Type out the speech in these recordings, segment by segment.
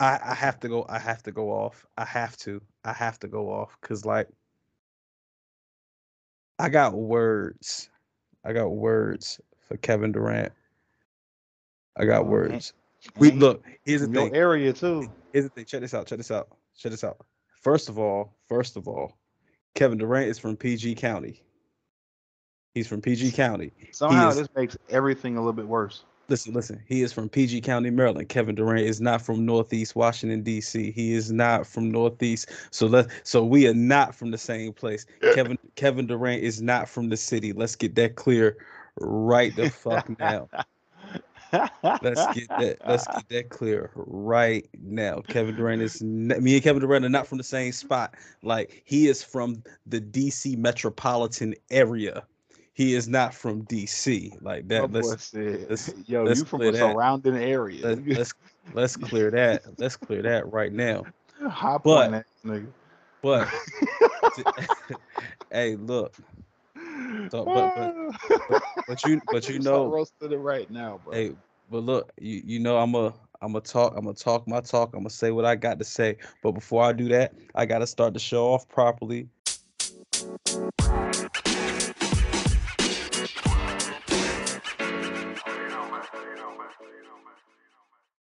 I, I have to go. I have to go off. I have to. I have to go off because like I got words. I got words for Kevin Durant. I got Oh, man. words. We And look. Here's the your thing. area too. Here's the thing. Check this out. Check this out. Check this out. First of all, first of all, Kevin Durant is from PG County. He's from PG County. Somehow is- this makes everything a little bit worse. Listen, listen. He is from PG County, Maryland. Kevin Durant is not from Northeast Washington D.C. He is not from Northeast. So let so we are not from the same place. Kevin Kevin Durant is not from the city. Let's get that clear right the fuck now. Let's get that. Let's get that clear right now. Kevin Durant is me and Kevin Durant are not from the same spot. Like he is from the DC metropolitan area. He is not from DC. Like that. boy Let's let's- "Yo, let's you from a that. surrounding area? let, let's let's clear that. Let's clear that right now. Hop but- on that nigga." But hey, look. So, but- but- But you but you know roasted it right now, bro. Hey, but look, you you know I'm a I'm a talk I'm gonna talk my talk. I'm gonna say what I got to say. But before I do that, I gotta start the show off properly.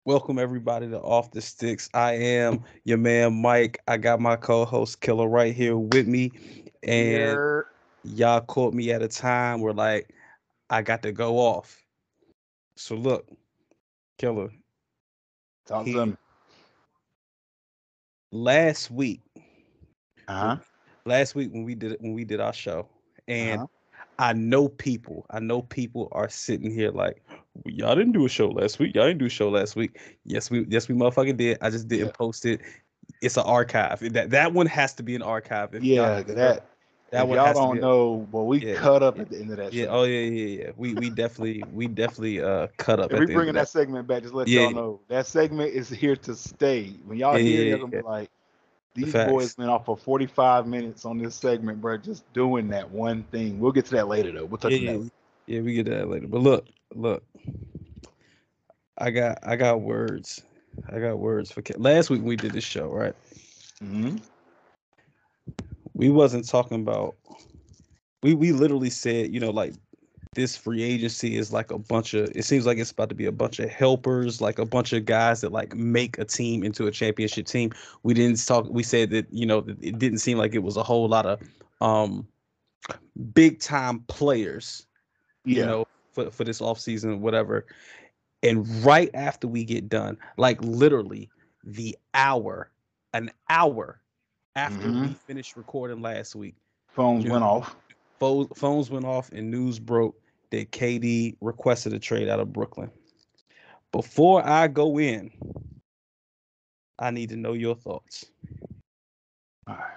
Welcome everybody to Off the Sticks. I am your man Mike. I got my co-host Killer right here with me, and y'all caught me at a time where like I got to go off. So look, Killer, talk he- last week, Uh-huh. last week when we did when we did our show, and Uh-huh. I know people, I know people are sitting here like, "Well, y'all didn't do a show last week. Y'all didn't do a show last week. Yes, we yes we motherfucking did. I just didn't Yeah. post it. It's an archive. That that one has to be an archive. If Yeah, that. that one y'all don't know, well, we Yeah, cut up at the end of that. Yeah. show. Oh yeah, yeah, yeah. We we definitely we definitely uh cut up. If we bringing of that segment back, just let Yeah. y'all know that segment is here to stay. When y'all Yeah, hear yeah, be like, these Facts. boys been off for 45 minutes on this segment, bro, just doing that one thing. We'll get to that later, though. We'll touch Yeah, on that. yeah, we get to that later. But look, look, I got I got words. I got words for Ke- last week we did this show, right? Mhm. We wasn't talking about. We we literally said, you know, like this free agency is like a bunch of. It seems like it's about to be a bunch of helpers, like a bunch of guys that like make a team into a championship team. We didn't talk. We said that you know it didn't seem like it was a whole lot of um big time players Yeah. you know, for, for this off season, whatever. And right after we get done, like literally the hour, an hour after we Mhm. finished recording last week, Phones went know, off. pho- phones went off and news broke that KD requested a trade out of Brooklyn. Before I go in, I need to know your thoughts. All right.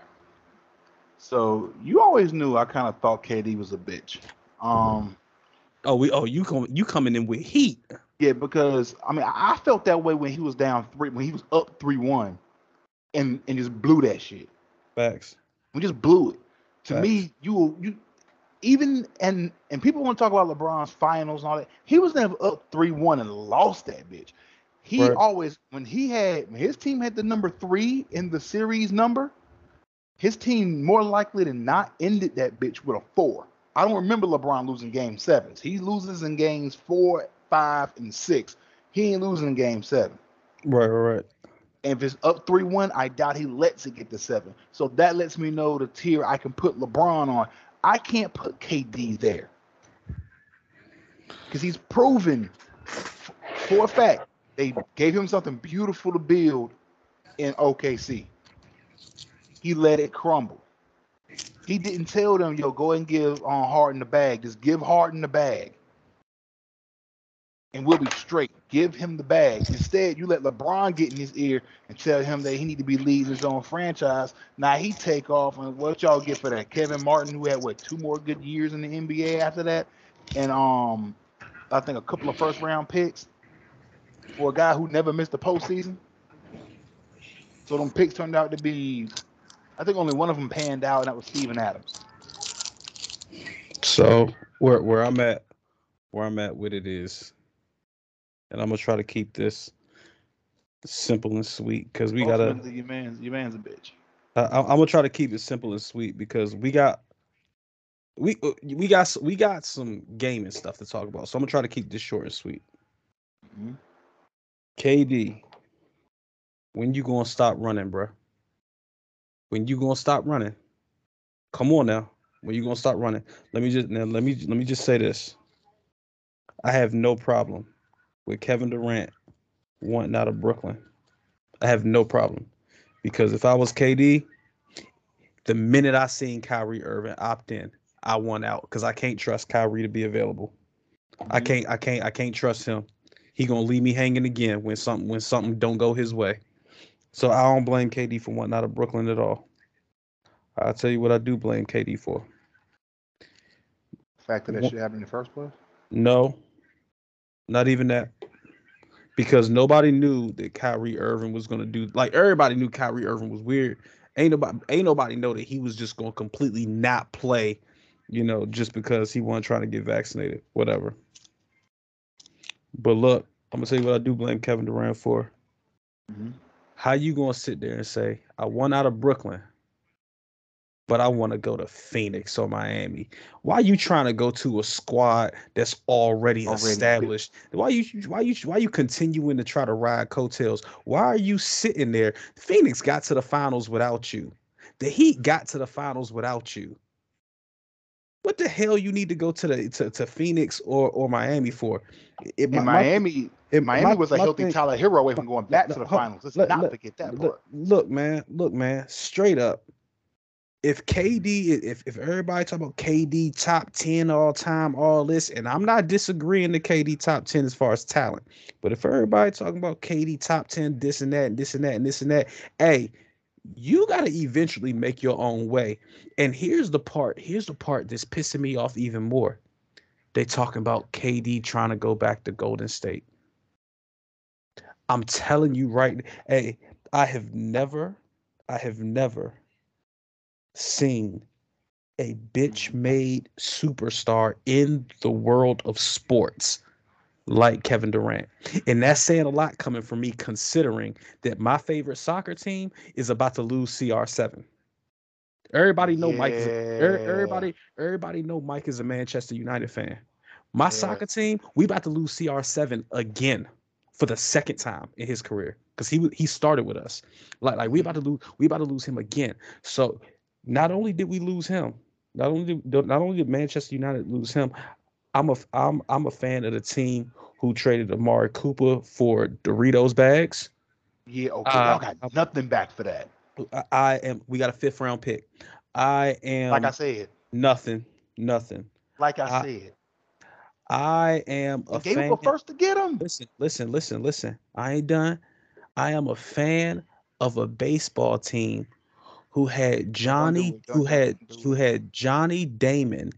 So you always knew I kind of thought KD was a bitch. Um, Oh, we oh you come you coming in with heat. yeah, because I mean I felt that way when he was down three, when he was up three one, and and just blew that shit. Facts. We just blew it. To Facts. me, you you even and and people want to talk about LeBron's finals and all that. He was never up three one and lost that bitch. He Right. always when he had when his team had the number three in the series number, his team more likely than not ended that bitch with a four. I don't remember LeBron losing game sevens. He loses in games four, five, and six. He ain't losing in game seven. Right, right, right. And if it's up 3 1, I doubt he lets it get to seven. So that lets me know the tier I can put LeBron on. I can't put KD there. Because he's proven f- for a fact they gave him something beautiful to build in OKC. He let it crumble. He didn't tell them, yo, go and give on Harden the bag. Just give Harden the bag. And we'll be straight. Give him the bag. Instead, you let LeBron get in his ear and tell him that he need to be leading his own franchise. Now he take off, and what y'all get for that? Kevin Martin, who had what two more good years in the NBA after that, and um, I think a couple of first round picks for a guy who never missed the postseason. So them picks turned out to be, I think only one of them panned out, and that was Steven Adams. So where where I'm at, where I'm at with it is, and I'm gonna try to keep this Simple and sweet, because we gotta. Your man's your man's a bitch. I, I'm gonna try to keep it simple and sweet because we got. We we got we got some gaming stuff to talk about, so I'm gonna try to keep this short and sweet. Mhm. KD, when you gonna stop running, bruh? When you gonna stop running? Come on now. When you gonna stop running? Let me just now let me let me just say this. I have no problem with Kevin Durant wanting out of Brooklyn. I have no problem because if I was KD, the minute I seen Kyrie Irving opt in, I want out because I can't trust Kyrie to be available. I Mhm. can't I can't I can't trust him. He gonna leave me hanging again when something when something don't go his way. So I don't blame KD for wanting out of Brooklyn at all. I'll tell you what I do blame KD for. fact that that shit happened in the first place. No, not even that. Because nobody knew that Kyrie Irving was gonna do like everybody knew Kyrie Irving was weird. Ain't nobody ain't nobody know that he was just gonna completely not play, you know, just because he wasn't trying to get vaccinated. Whatever. But look, I'm gonna tell you what I do blame Kevin Durant for. Mhm. How you gonna sit there and say, I won out of Brooklyn, but I want to go to Phoenix or Miami? Why you trying to go to a squad that's already, Already. established? Why you why you why you continuing to try to ride coattails? Why are you sitting there? Phoenix got to the finals without you. The Heat got to the finals without you. What the hell you need to go to the to, to Phoenix or or Miami for? It, my- Miami, it- Miami my- was a healthy thing- Tyler Herro away from going back no, to the finals. Let's let- not let- forget that look, part. look, man, look, man, straight up. If KD, if if everybody talk about KD top ten all time, all this, and I'm not disagreeing the KD top ten as far as talent, but if everybody talking about KD top ten, this and that, and this and that, and this and that, hey, you got to eventually make your own way. And here's the part. Here's the part that's pissing me off even more. They talking about KD trying to go back to Golden State. I'm telling you right, hey, I have never, I have never seen a bitch made superstar in the world of sports like Kevin Durant. And that's saying a lot coming from me considering that my favorite soccer team is about to lose CR7. Everybody know Mike is a, er- everybody everybody know Mike is a Manchester United fan. My Yeah. soccer team, we about to lose CR7 again for the second time in his career because he he started with us. Like like we about to lose we about to lose him again. So not only did we lose him, not only did, not only did Manchester United lose him, I'm a I'm I'm a fan of the team who traded Amari Cooper for Doritos bags. Yeah, okay. Uh, Y'all got nothing back for that. I, I am we got a fifth round pick. I am Like I said. nothing, nothing. Like I, I- said. I am a gave fan. a first to get him. Listen, listen, listen, listen. I ain't done. I am a fan of a baseball team who had Johnny, who had who had Johnny Damon,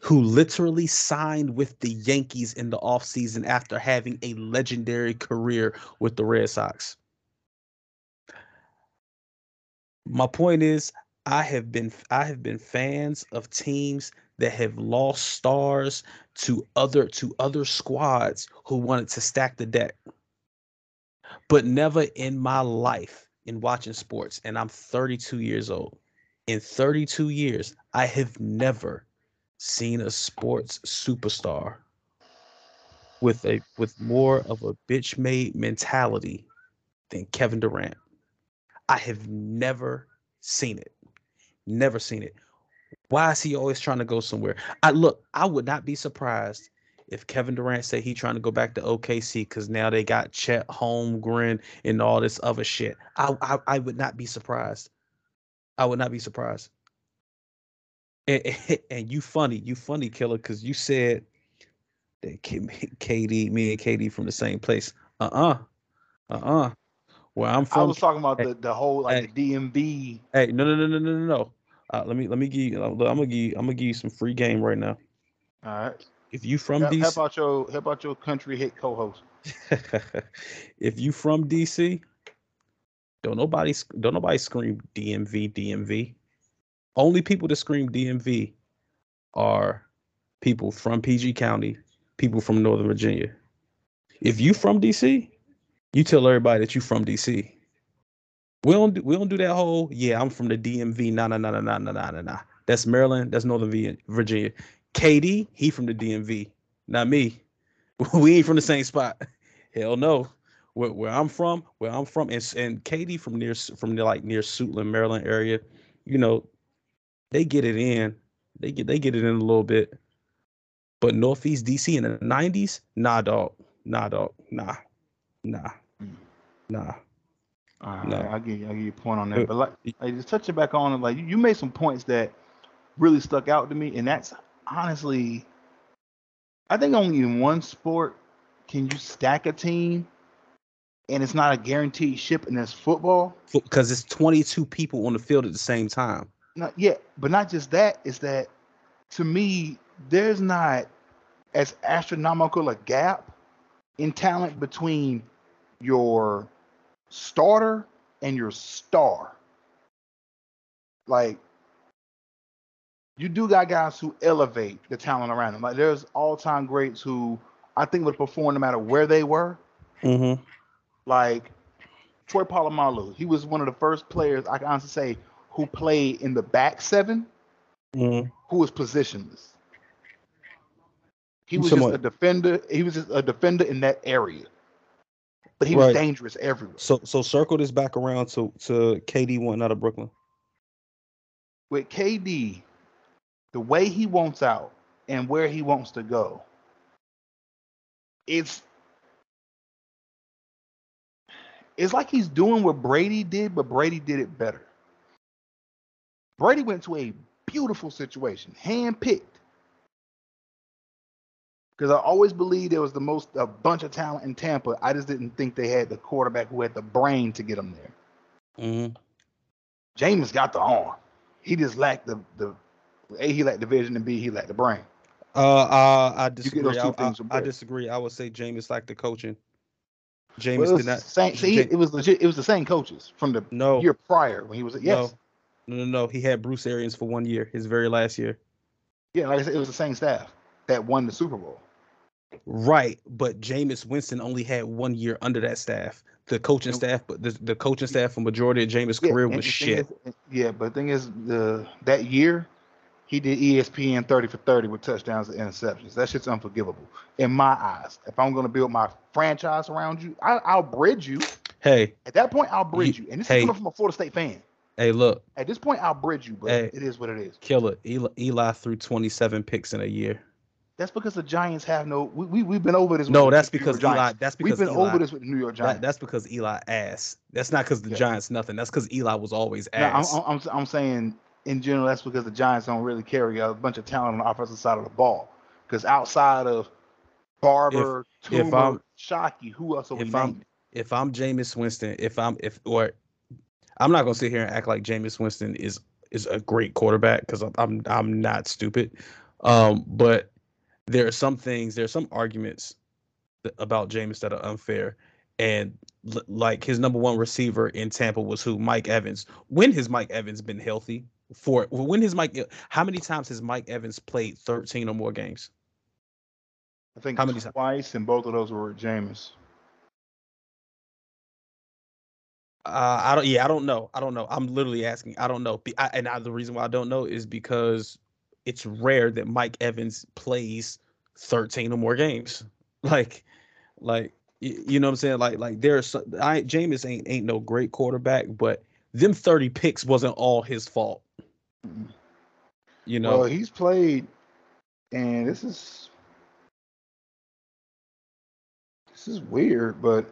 who literally signed with the Yankees in the offseason after having a legendary career with the Red Sox. My point is, I have been I have been fans of teams that have lost stars to other to other squads who wanted to stack the deck. But never in my life in watching sports, and I'm 32 years old. In 32 years, I have never seen a sports superstar with a with more of a bitch made mentality than Kevin Durant. I have never seen it. Never seen it. Why is he always trying to go somewhere? I look, I would not be surprised if Kevin Durant said he trying to go back to OKC because now they got Chet Holmgren and all this other shit. I, I I would not be surprised. I would not be surprised. And, and you funny, you funny killer, because you said that KD, me and KD from the same place. Uh-uh. Uh-uh. Where I'm from. I was talking about Hey, the, the whole like the DMV. Hey, no, no, no, no, no, no, no. Uh, let me let me give you. I'm gonna give you. I'm gonna give you some free game right now. All right. If you from Help, DC, help out your help out your country hit co-host. if you from DC, don't nobody don't nobody scream DMV DMV. Only people that scream DMV are people from PG County, people from Northern Virginia. If you from DC, You tell everybody that you from DC. We don't do, we don't do that whole yeah I'm from the DMV nah nah nah nah nah nah nah nah. That's Maryland. That's Northern Virginia. KD he from the DMV. Not me. We ain't from the same spot. Hell no. Where, where I'm from, where I'm from, and, and KD from near from near, like near Suitland, Maryland area, you know, they get it in. They get they get it in a little bit. But Northeast DC in the '90s, nah, dog, nah, dog, nah, nah, mm. nah. All right, no. I give you, I give you a point on that. Uh, but like, like just touching back on it, like you made some points that really stuck out to me, and that's honestly, I think only in one sport can you stack a team, and it's not a guaranteed ship, and that's football. Because it's 22 people on the field at the same time. Not yet, but not just that. Is that to me, there's not as astronomical a gap in talent between your starter and your star. Like you do got guys who elevate the talent around them. Like there's all-time greats who I think would perform no matter where they were. Mm-hmm. Like Troy Polamalu, he was one of the first players I can honestly say who played in the back 7 mm-hmm. who was positionless. He was Somewhat. just a defender. He was just a defender in that area but he was dangerous everywhere. So so circle this back around to to KD wanting out of Brooklyn. With KD, the way he wants out and where he wants to go, it's it's like he's doing what Brady did, but Brady did it better. Brady went to a beautiful situation, handpicked because I always believed there was the most a bunch of talent in Tampa. I just didn't think they had the quarterback who had the brain to get them there. Mm-hmm. Jameis got the arm. He just lacked the the a he lacked the vision and b he lacked the brain. Uh, uh I disagree. I, I, I, disagree. I would say Jameis lacked the coaching. Jameis well, did not. Same, see, J- it was legit. It was the same coaches from the no, year prior when he was. Yes. No, no, no, no. He had Bruce Arians for one year, his very last year. Yeah, like I said, it was the same staff that won the Super Bowl. Right, but Jameis Winston only had one year under that staff. The coaching staff, but the, the coaching staff for majority of Jameis' yeah, career was shit. Is, yeah, but the thing is, the that year he did ESPN thirty for thirty with touchdowns and interceptions. That shit's unforgivable in my eyes. If I'm going to build my franchise around you, I, will bridge you. Hey, at that point, I'll bridge you. And this hey, is coming from a Florida State fan. Hey, look. At this point, I'll bridge you, but hey, it is what it is. Killer. Eli, Eli threw 27 picks in a year. That's because the Giants have no. We we we've been over this. No, that's because Eli. Giants. That's because we've been Eli, over this with the New York Giants. That, that's because Eli ass. That's not because the yeah. Giants nothing. That's because Eli was always ass. No, I'm, I'm I'm saying in general that's because the Giants don't really carry a bunch of talent on the offensive side of the ball. Because outside of Barber, if, Toomer, if I'm, Shockey, who else if I'm, if I'm Jameis Winston, if I'm if or I'm not gonna sit here and act like Jameis Winston is is a great quarterback because I'm, I'm I'm not stupid. Um, but there are some things, there are some arguments about Jameis that are unfair. And l- like his number one receiver in Tampa was who? Mike Evans. When has Mike Evans been healthy? For when has Mike? How many times has Mike Evans played 13 or more games? I think how many twice, and both of those were Jameis. Uh, I don't. Yeah, I don't know. I don't know. I'm literally asking. I don't know. I, and I, the reason why I don't know is because it's rare that Mike Evans plays 13 or more games. Like, like you know what I'm saying? Like, like there's I Jameis ain't ain't no great quarterback, but them 30 picks wasn't all his fault. You know, well, he's played, and this is this is weird, but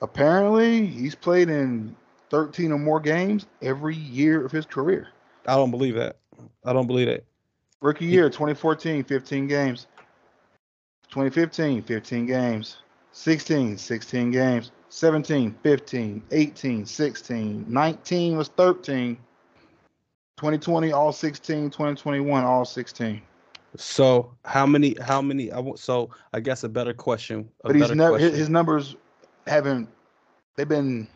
apparently he's played in 13 or more games every year of his career. I don't believe that. I don't believe that. Rookie year 2014, 15 games. 2015, 15 games. 16, 16 games. 17, 15, 18, 16. 19 was 13. 2020, all 16. 2021, all 16. So how many? How many? I want. So I guess a better question. A but he's never. His, his numbers haven't. They've been.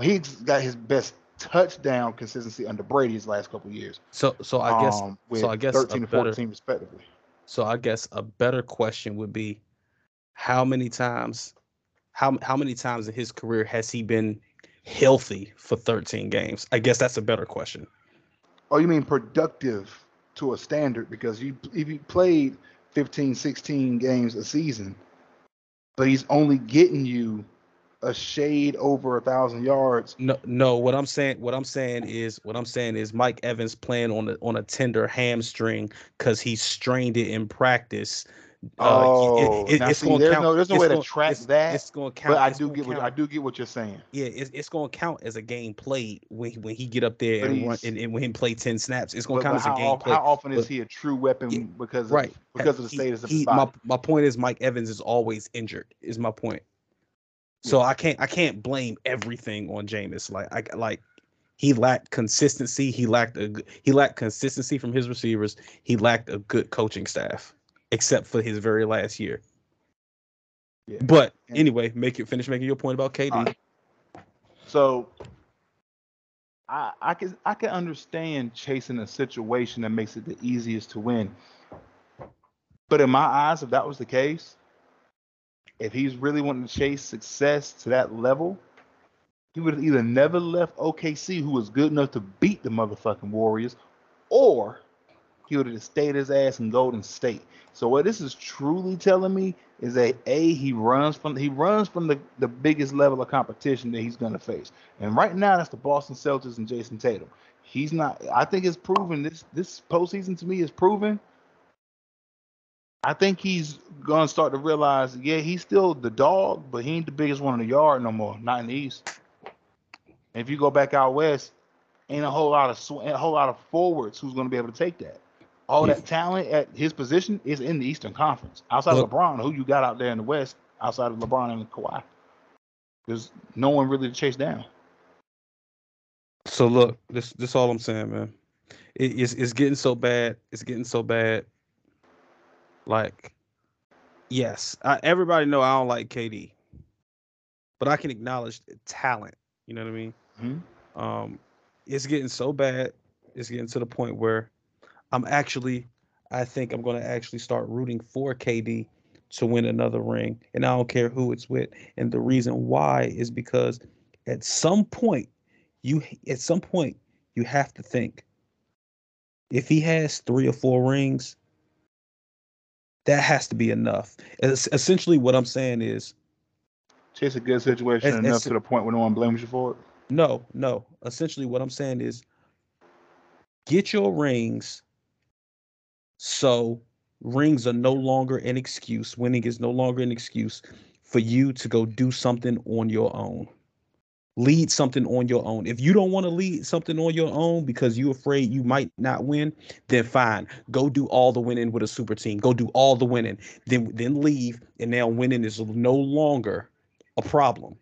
He's got his best touchdown consistency under Brady's last couple years. So so I guess um, so I guess 13 and 14 respectively. So I guess a better question would be how many times, how how many times in his career has he been healthy for 13 games? I guess that's a better question. Oh, you mean productive to a standard? Because you if you played 15, 16 games a season, but he's only getting you a shade over a thousand yards. No, no. What I'm saying, what I'm saying is, what I'm saying is, Mike Evans playing on a on a tender hamstring because he strained it in practice. Oh, uh, it, it, it's going to there's count. No, there's no way gonna, to track it's, that. It's going to count. But I do get count. what I do get what you're saying. Yeah, it's, it's going to count as a game played when when he get up there and run and, and, when he play ten snaps. It's going to count as a game played. How often is he a true weapon yeah, because of, right because of the status of his body? My my point is Mike Evans is always injured. Is my point. So I can't I can't blame everything on Jameis. Like I like he lacked consistency. He lacked a he lacked consistency from his receivers. He lacked a good coaching staff, except for his very last year. Yeah. But anyway, make it finish making your point about KD. Right. So I I can I can understand chasing a situation that makes it the easiest to win. But in my eyes, if that was the case, if he's really wanting to chase success to that level, he would have either never left OKC, who was good enough to beat the motherfucking Warriors, or he would have stayed his ass in Golden State. So what this is truly telling me is that a he runs from he runs from the, the biggest level of competition that he's gonna face. And right now that's the Boston Celtics and Jayson Tatum. He's not I think it's proven this this postseason to me is proven I think he's gonna start to realize, yeah, he's still the dog, but he ain't the biggest one in the yard no more. Not in the East. If you go back out west, ain't a whole lot of sw- a whole lot of forwards who's gonna be able to take that. All that talent at his position is in the Eastern Conference. Outside Look, of LeBron, who you got out there in the West, outside of LeBron and Kawhi, there's no one really to chase down. So look, this this all I'm saying, man. It, it's it's getting so bad. It's getting so bad like, yes, I, everybody know I don't like KD, but I can acknowledge talent. You know what I mean? Mm-hmm. Um, it's getting so bad. It's getting to the point where I'm actually, I think I'm going to actually start rooting for KD to win another ring, and I don't care who it's with. And the reason why is because at some point, you at some point you have to think if he has three or four rings, that has to be enough. It's essentially, what I'm saying is, chase a good situation it's, enough it's, to the point where no one blames you for it. No, no. Essentially, what I'm saying is, get your rings. So rings are no longer an excuse. Winning is no longer an excuse for you to go do something on your own lead something on your own. If you don't want to lead something on your own because you're afraid you might not win, then fine. Go do all the winning with a super team. Go do all the winning. Then then leave and now winning is no longer a problem.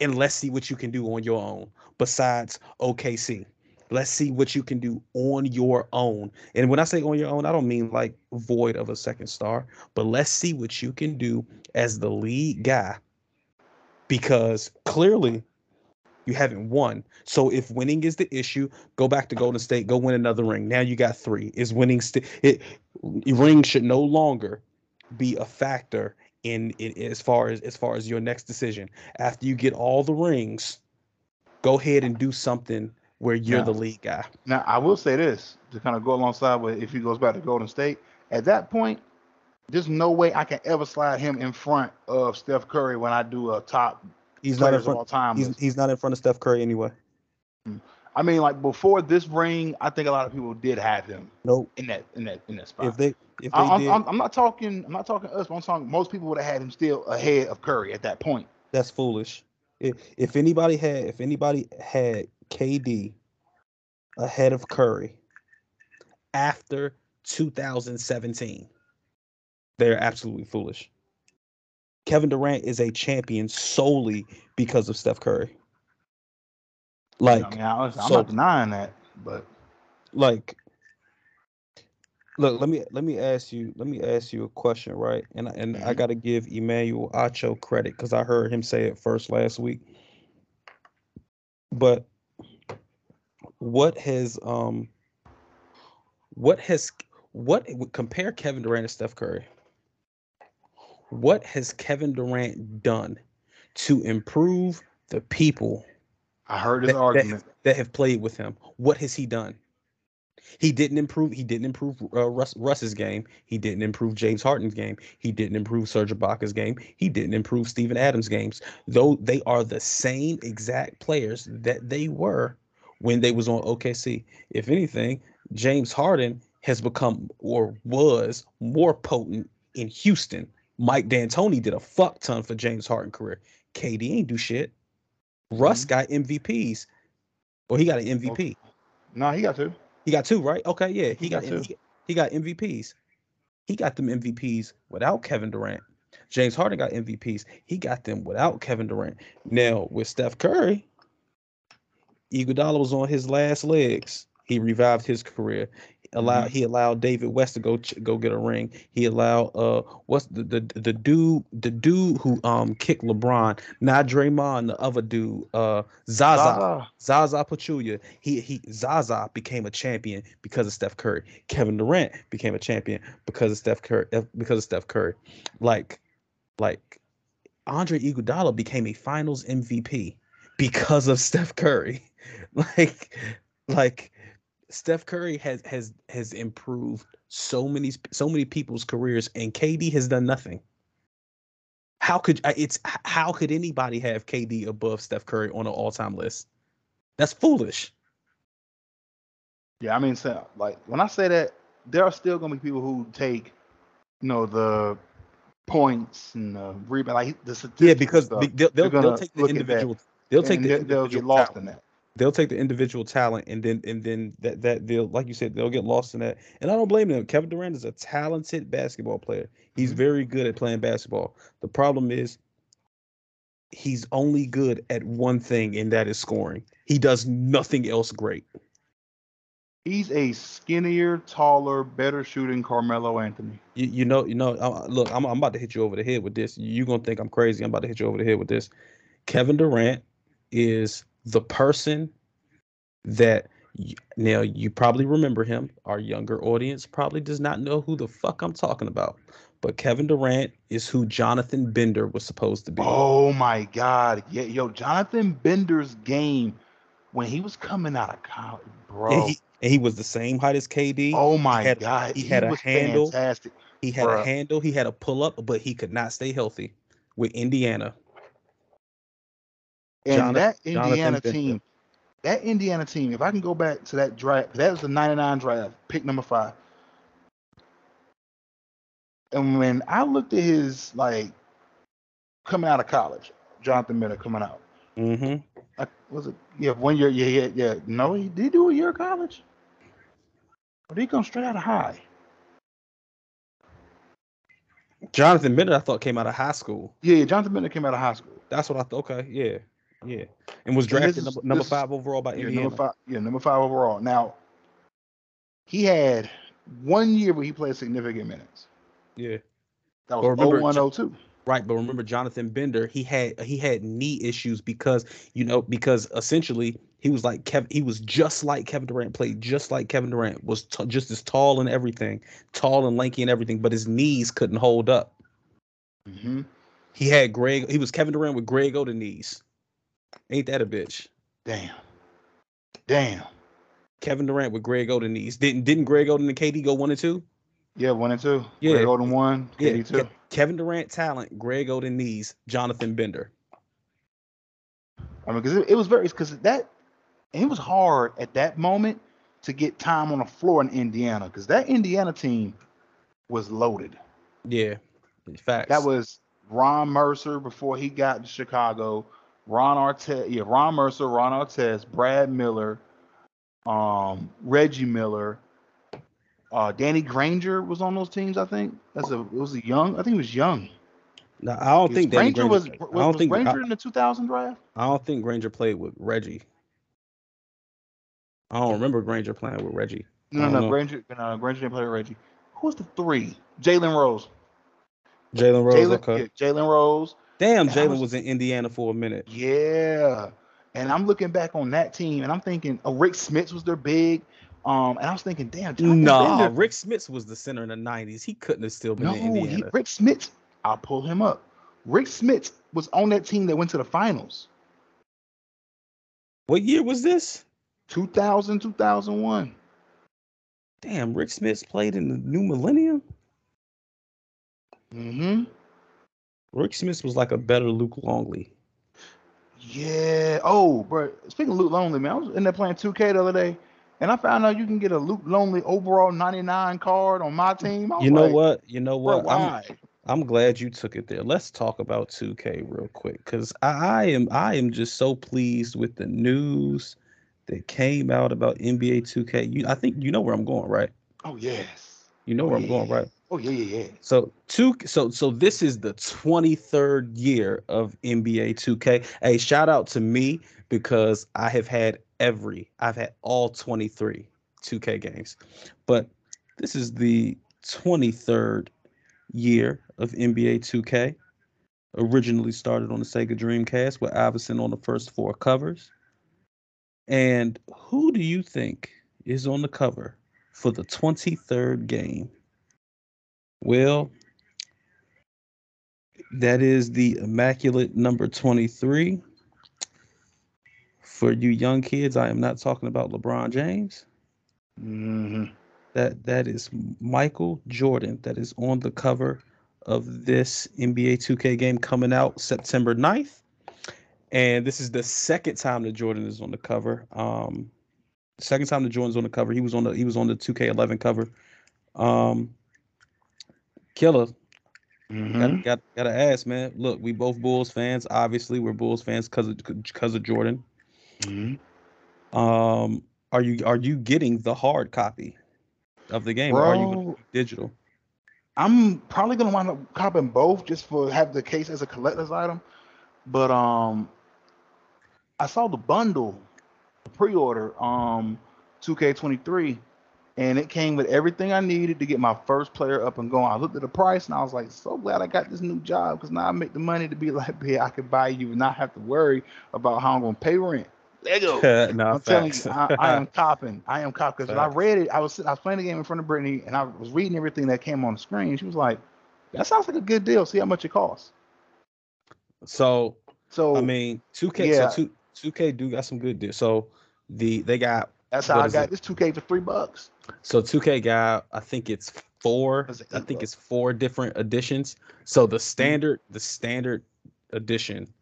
And let's see what you can do on your own besides OKC. Let's see what you can do on your own. And when I say on your own, I don't mean like void of a second star, but let's see what you can do as the lead guy because clearly you haven't won. So if winning is the issue, go back to Golden State, go win another ring. Now you got three. Is winning still? It ring should no longer be a factor in, in as far as as far as your next decision. After you get all the rings, go ahead and do something where you're now, the lead guy. Now I will say this to kind of go alongside with if he goes back to Golden State. At that point, there's no way I can ever slide him in front of Steph Curry when I do a top He's not in front. All time he's, he's not in front of Steph Curry anyway. Mm. I mean, like before this ring, I think a lot of people did have him. Nope. In that in that in that spot. If they if they I'm, did, I'm, I'm, not talking. I'm not talking us. But I'm talking. Most people would have had him still ahead of Curry at that point. That's foolish. If if anybody had if anybody had KD ahead of Curry after 2017, they're absolutely foolish. Kevin Durant is a champion solely because of Steph Curry. Like, I mean, I am so, not denying that, but like, look, let me let me ask you let me ask you a question, right? And and mm-hmm. I got to give Emmanuel Acho credit because I heard him say it first last week. But what has um what has what compare Kevin Durant to Steph Curry? what has Kevin Durant done to improve the people I heard his that, argument. that, that have played with him? What has he done? He didn't improve. He didn't improve uh, Russ, Russ's game. He didn't improve James Harden's game. He didn't improve Serge Ibaka's game. He didn't improve Steven Adams' games. Though they are the same exact players that they were when they was on OKC. If anything, James Harden has become or was more potent in Houston. Mike D'Antoni did a fuck ton for James Harden career. KD ain't do shit. Russ Mhm. got MVPs. Well, he got an MVP. no, he got two. He got two, right? Okay, yeah. He, He got, got two. he, he got MVPs. He got them MVPs without Kevin Durant. James Harden got MVPs. He got them without Kevin Durant. Now with Steph Curry, Iguodala was on his last legs. He revived his career. Allowed Mhm. he allowed David West to go go get a ring. He allowed uh what's the the, the dude the dude who um kicked LeBron, not Draymond, the other dude, uh Zaza. Zaza. Zaza Pachulia, he he Zaza became a champion because of Steph Curry. Kevin Durant became a champion because of Steph Curry. uh, Because of Steph Curry, like like Andre Iguodala became a Finals MVP because of Steph Curry. Like like Steph Curry has has has improved so many so many people's careers, and KD has done nothing. How could uh, it's how could anybody have KD above Steph Curry on an all time list? That's foolish. Yeah, I mean, so, like when I say that, there are still gonna be people who take, you know, the points and the rebound, like the statistics. Yeah, because stuff, they'll, they'll, they'll take the look at that, individual. They'll take the they- they'll individual get lost talent. in that. They'll take the individual talent, and then and then that that they'll like you said they'll get lost in that. And I don't blame them. Kevin Durant is a talented basketball player. He's Mhm. very good at playing basketball. The problem is he's only good at one thing, and that is scoring. He does nothing else great. He's a skinnier, taller, better shooting Carmelo Anthony. You, you know, you know. Uh, look, I'm, I'm about to hit you over the head with this. You're gonna think I'm crazy. I'm about to hit you over the head with this. Kevin Durant is the person that now you probably remember him. Our younger audience probably does not know who the fuck I'm talking about. But Kevin Durant is who Jonathan Bender was supposed to be. Oh my God. Yeah, yo, Jonathan Bender's game when he was coming out of college, bro. and, he, and he was the same height as KD. oh my had- God. he had a handle. fantastic. he had a handle. He had a pull up, but he could not stay healthy with Indiana. And Jonathan- that Indiana team, that Indiana team, if I can go back to that draft, that was the 99 draft, pick number five. And when I looked at his, like, coming out of college, Jonathan Bender coming out, Mm-hmm. I, was it, yeah, one year, yeah, yeah, yeah. No, he did do a year of college. Or did he come straight out of high? Jonathan Bender, I thought came out of high school. Yeah, Jonathan Bender came out of high school. That's what I thought. Okay, yeah, yeah, and was And drafted is- number, five overall by Yeah, Indiana. number five. Yeah, number five overall. Now, he had one year where he played significant minutes. Yeah, That was remember, 01, 02. right. But remember, Jonathan Bender, he had he had knee issues because you know because essentially he was like Kevin. He was just like Kevin Durant. Played just like Kevin Durant. Was t- just as tall and everything, tall and lanky and everything. But his knees couldn't hold up. hmm He had Greg. He was Kevin Durant with Greg Oden knees. Ain't that a bitch? Damn. Damn. Kevin Durant with Greg Oden knees. Didn't didn't Greg Oden and KD go one and two? Yeah, one and two. Yeah. Greg Oden one, Yeah, KD two. Ke- Kevin Durant talent, Greg Oden knees, Jonathan Bender. I mean, because it, it was very because that it was hard at that moment to get time on the floor in Indiana because that Indiana team was loaded. Yeah, facts. That was Ron Mercer before he got to Chicago. Ron Artest, yeah, Ron Mercer, Ron Artest, Brad Miller, um, Reggie Miller, uh, Danny Granger was on those teams. I think that's a it was a young. I think it was young. No, I don't think Danny Granger, was. I don't was think Granger I, in the 2000 draft? I don't think Granger played with Reggie. I don't remember Granger playing with Reggie. No, no, no. Granger, no, Granger didn't play with Reggie. Who was the three? Jalen Rose. Jalen Rose. Jalen, okay. yeah, Jalen Rose. Damn, Jalen was- was in Indiana for a minute. Yeah. And I'm looking back on that team, and I'm thinking, oh, Rick Smits was their big. Um, and I was thinking, damn, Jonathan Bender- Rick Smits was the center in the '90s. He couldn't have still been No, in he, Indiana. Rick Smits. I'll pull him up. Rick Smits was on that team that went to the finals. What year was this? 2000, 2001. Damn, Rick Smits played in the new millennium. Mm-hmm. Rick Smits was like a better Luke Longley. Yeah. Oh, bro. Speaking of Luke Longley, man, I was in there playing 2K the other day, and I found out you can get a Luke Longley overall 99 card on my team. You know like, what? You know Bro, what? I'm, why? I'm glad you took it there. Let's talk about 2K real quick because I, I am I am just so pleased with the news that came out about NBA 2K. You, I think you know where I'm going, right? Oh yes. You know Oh, where I'm going, right? Oh yeah, yeah, yeah. So two so so this is the 23rd year of NBA 2K. Hey, shout out to me because I have had every I've had all 23 2K games. But this is the 23rd year of NBA 2K. Originally started on the Sega Dreamcast with Iverson on the first four covers. And who do you think is on the cover for the 23rd game? Well, that is the immaculate number 23. For you young kids, I am not talking about LeBron James. Mm-hmm. That that is Michael Jordan that is on the cover of this NBA 2K game coming out September 9th. And this is the second time that Jordan is on the cover. Um second time that Jordan's on the cover. He was on the he was on the 2K11 cover. Um Killer, Mm-hmm. Got, got gotta ask, man. Look, we both Bulls fans. Obviously, we're Bulls fans because of because of Jordan. Mm-hmm. Um, are you are you getting the hard copy of the game, or are you digital? I'm probably gonna wind up copping both just for have the case as a collector's item. But um, I saw the bundle, the pre-order, um, 2K23, and it came with everything I needed to get my first player up and going. I looked at the price and I was like, so glad I got this new job because now I make the money to be like, yeah, I could buy you and not have to worry about how I'm gonna pay rent. Lego. no, I'm telling you, I, I am copping. I am copping because when I read it, I was I was playing the game in front of Brittany and I was reading everything that came on the screen. She was like, "That sounds like a good deal. See how much it costs." so So I mean, two K. yeah. So two two K do got some good deals. So the they got that's how I got it? this 2K for three bucks. So two K got I think it's four. I think it's four different editions. So Mm-hmm. the standard the standard edition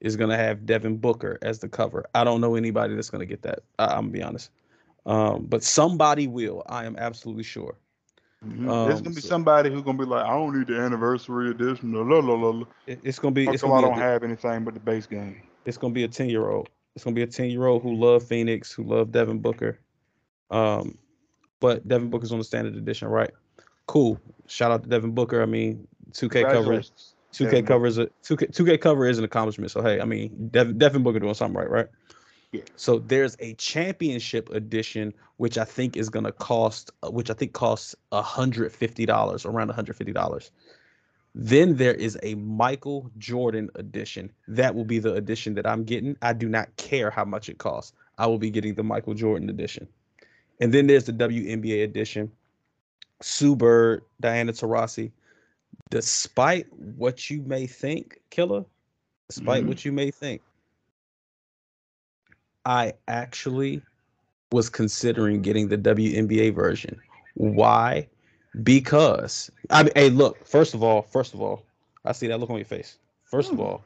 is gonna have Devin Booker as the cover. I don't know anybody that's gonna get that. I, I'm gonna be honest. Um, but somebody will. I am absolutely sure. Mhm. Um, There's gonna be so- somebody who's gonna be like, "I don't need the anniversary edition." La, la, la, la. It- it's gonna be. It's gonna I be, don't a, have anything but the base game? it's gonna be a ten year old. It's gonna be a ten year old who love Phoenix, who love Devin Booker. Um, but Devin Booker's on the standard edition, right? Cool. Shout out to Devin Booker. I mean, 2K cover. 2K Devin Booker. cover is a 2K 2K cover is an accomplishment. So hey, I mean, Devin, Devin Booker doing something right, right? Yeah. So there's a championship edition, which I think is gonna cost, uh, which I think costs hundred fifty dollars, around hundred fifty dollars. Then there is a Michael Jordan edition. That will be the edition that I'm getting. I do not care how much it costs. I will be getting the Michael Jordan edition. And then there's the WNBA edition. Sue Bird, Diana Taurasi. Despite what you may think, Killer, despite Mhm. what you may think, I actually was considering getting the WNBA version. Why? Because I mean, hey, look. First of all, first of all, I see that look on your face. First of Hmm. all,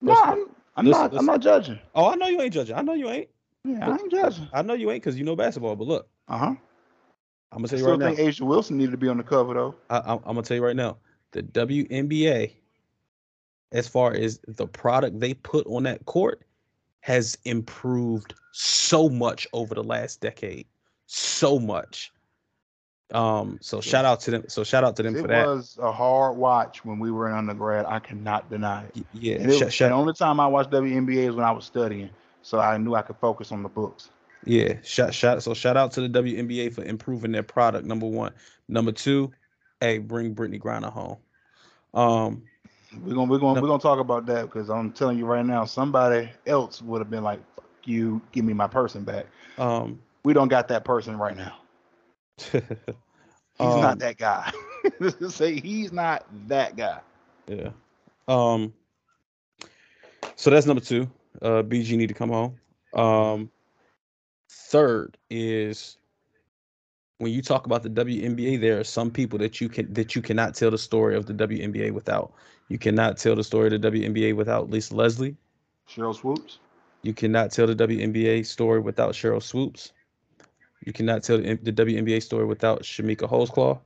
No, Listen, I'm, I'm listen, not. listen. I'm not judging. oh, I know you ain't judging. I know you ain't. Yeah, I ain't judging. I know you ain't because you know basketball. But look, Uh huh. I'm gonna I tell you still right now. think A'ja Wilson needed to be on the cover though. I, I'm, I'm gonna tell you right now. The WNBA, as far as the product they put on that court, has improved so much over the last decade. So much. Um. So shout out to them. So shout out to them It for that. It was a hard watch when we were in undergrad. I cannot deny it. Yeah. And it sh- was, sh- the only time I watched WNBA is when I was studying, so I knew I could focus on the books. Yeah, shout shout so shout out to the WNBA for improving their product. Number one, number two, hey, bring Brittney Griner home. Um, We're gonna we're gonna No. we're gonna talk about that because I'm telling you right now, somebody else would have been like, "Fuck you, give me my person back." um, We don't got that person right now. He's um, not that guy. Say he's not that guy. Yeah. Um. So that's number two. Uh, BG need to come home. Um. Third is when you talk about the WNBA, there are some people that you can that you cannot tell the story of the WNBA without. You cannot tell the story of the WNBA without Lisa Leslie. Cheryl Swoopes. You cannot tell the WNBA story without Cheryl Swoopes. You cannot tell the, the WNBA story without Chamique Holdsclaw.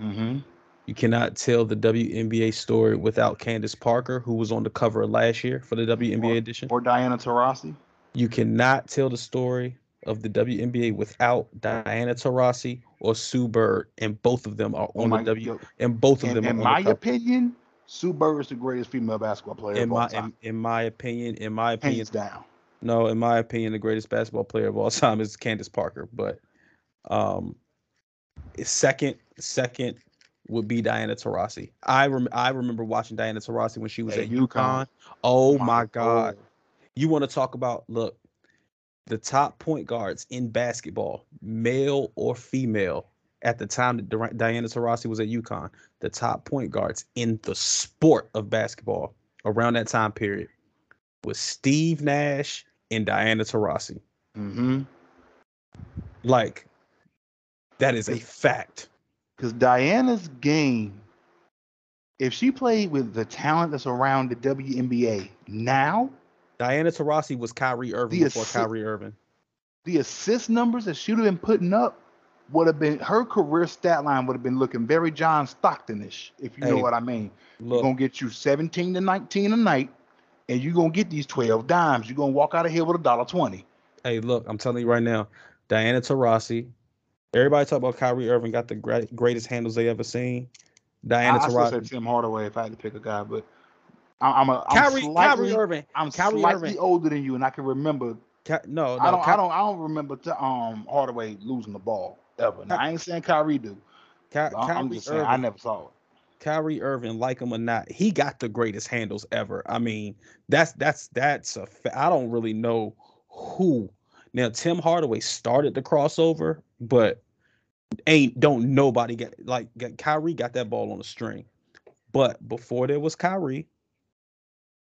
Mm-hmm. You cannot tell the WNBA story without Candace Parker, who was on the cover last year for the WNBA Or- edition. Or Diana Taurasi. You cannot tell the story of the WNBA without Diana Taurasi or Sue Bird, and both of them are Oh on my, the W. And both of in, them are in my the opinion, Sue Bird is the greatest female basketball player In of all my time. in, in my opinion, in my opinion, Hands down. no, in my opinion, the greatest basketball player of all time is Candace Parker. But um, second, second would be Diana Taurasi. I rem- I remember watching Diana Taurasi when she was At at UConn. UConn. Oh my God! Lord. You want to talk about look, the top point guards in basketball, male or female, at the time that Dur- Diana Taurasi was at UConn, the top point guards in the sport of basketball around that time period was Steve Nash and Diana Taurasi. Mm-hmm. Like, that is a fact. Because Diana's game, if she played with the talent that's around the WNBA now, Diana Taurasi was Kyrie Irving before assi- Kyrie Irving. the assist numbers that she would have been putting up would have been her career stat line would have been looking very John Stockton-ish, if you know what I mean. Look, gonna get you 17 to 19 a night, and you're gonna get these 12 dimes. You're gonna walk out of here with a dollar twenty. Hey, look, I'm telling you right now, Diana Taurasi. Everybody talk about Kyrie Irving got the great, greatest handles they ever seen. I, Diana I still say Tim Hardaway if I had to pick a guy, but I, I'm a I'm Kyrie, slightly, Kyrie Irving. I'm Kyrie slightly Irving. older than you, and I can remember. Ka- no, no, I don't Ky- I don't I don't remember t- um Hardaway losing the ball ever. Now, I ain't saying Kyrie do. Ky- I- I'm just saying I never saw it. Kyrie Irving, like him or not, he got the greatest handles ever. I mean, that's that's that's a. Fa- I don't really know who. Now Tim Hardaway started the crossover, but ain't don't nobody get like got, Kyrie got that ball on a string. But before there was Kyrie,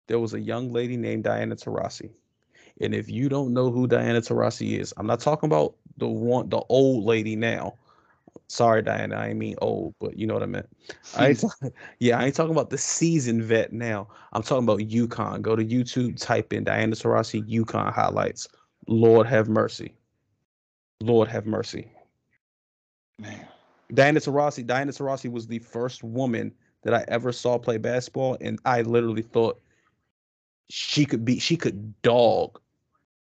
there was a young lady named Diana Taurasi. And if you don't know who Diana Taurasi is, I'm not talking about the one the old lady now. Sorry, Diana, I ain't mean old, but you know what I meant. I yeah, I ain't talking about the seasoned vet now. I'm talking about UConn. Go to YouTube, type in Diana Taurasi UConn highlights. Lord have mercy. Lord have mercy. Man, Diana Taurasi. Diana Taurasi was the first woman that I ever saw play basketball, and I literally thought she could be. She could dog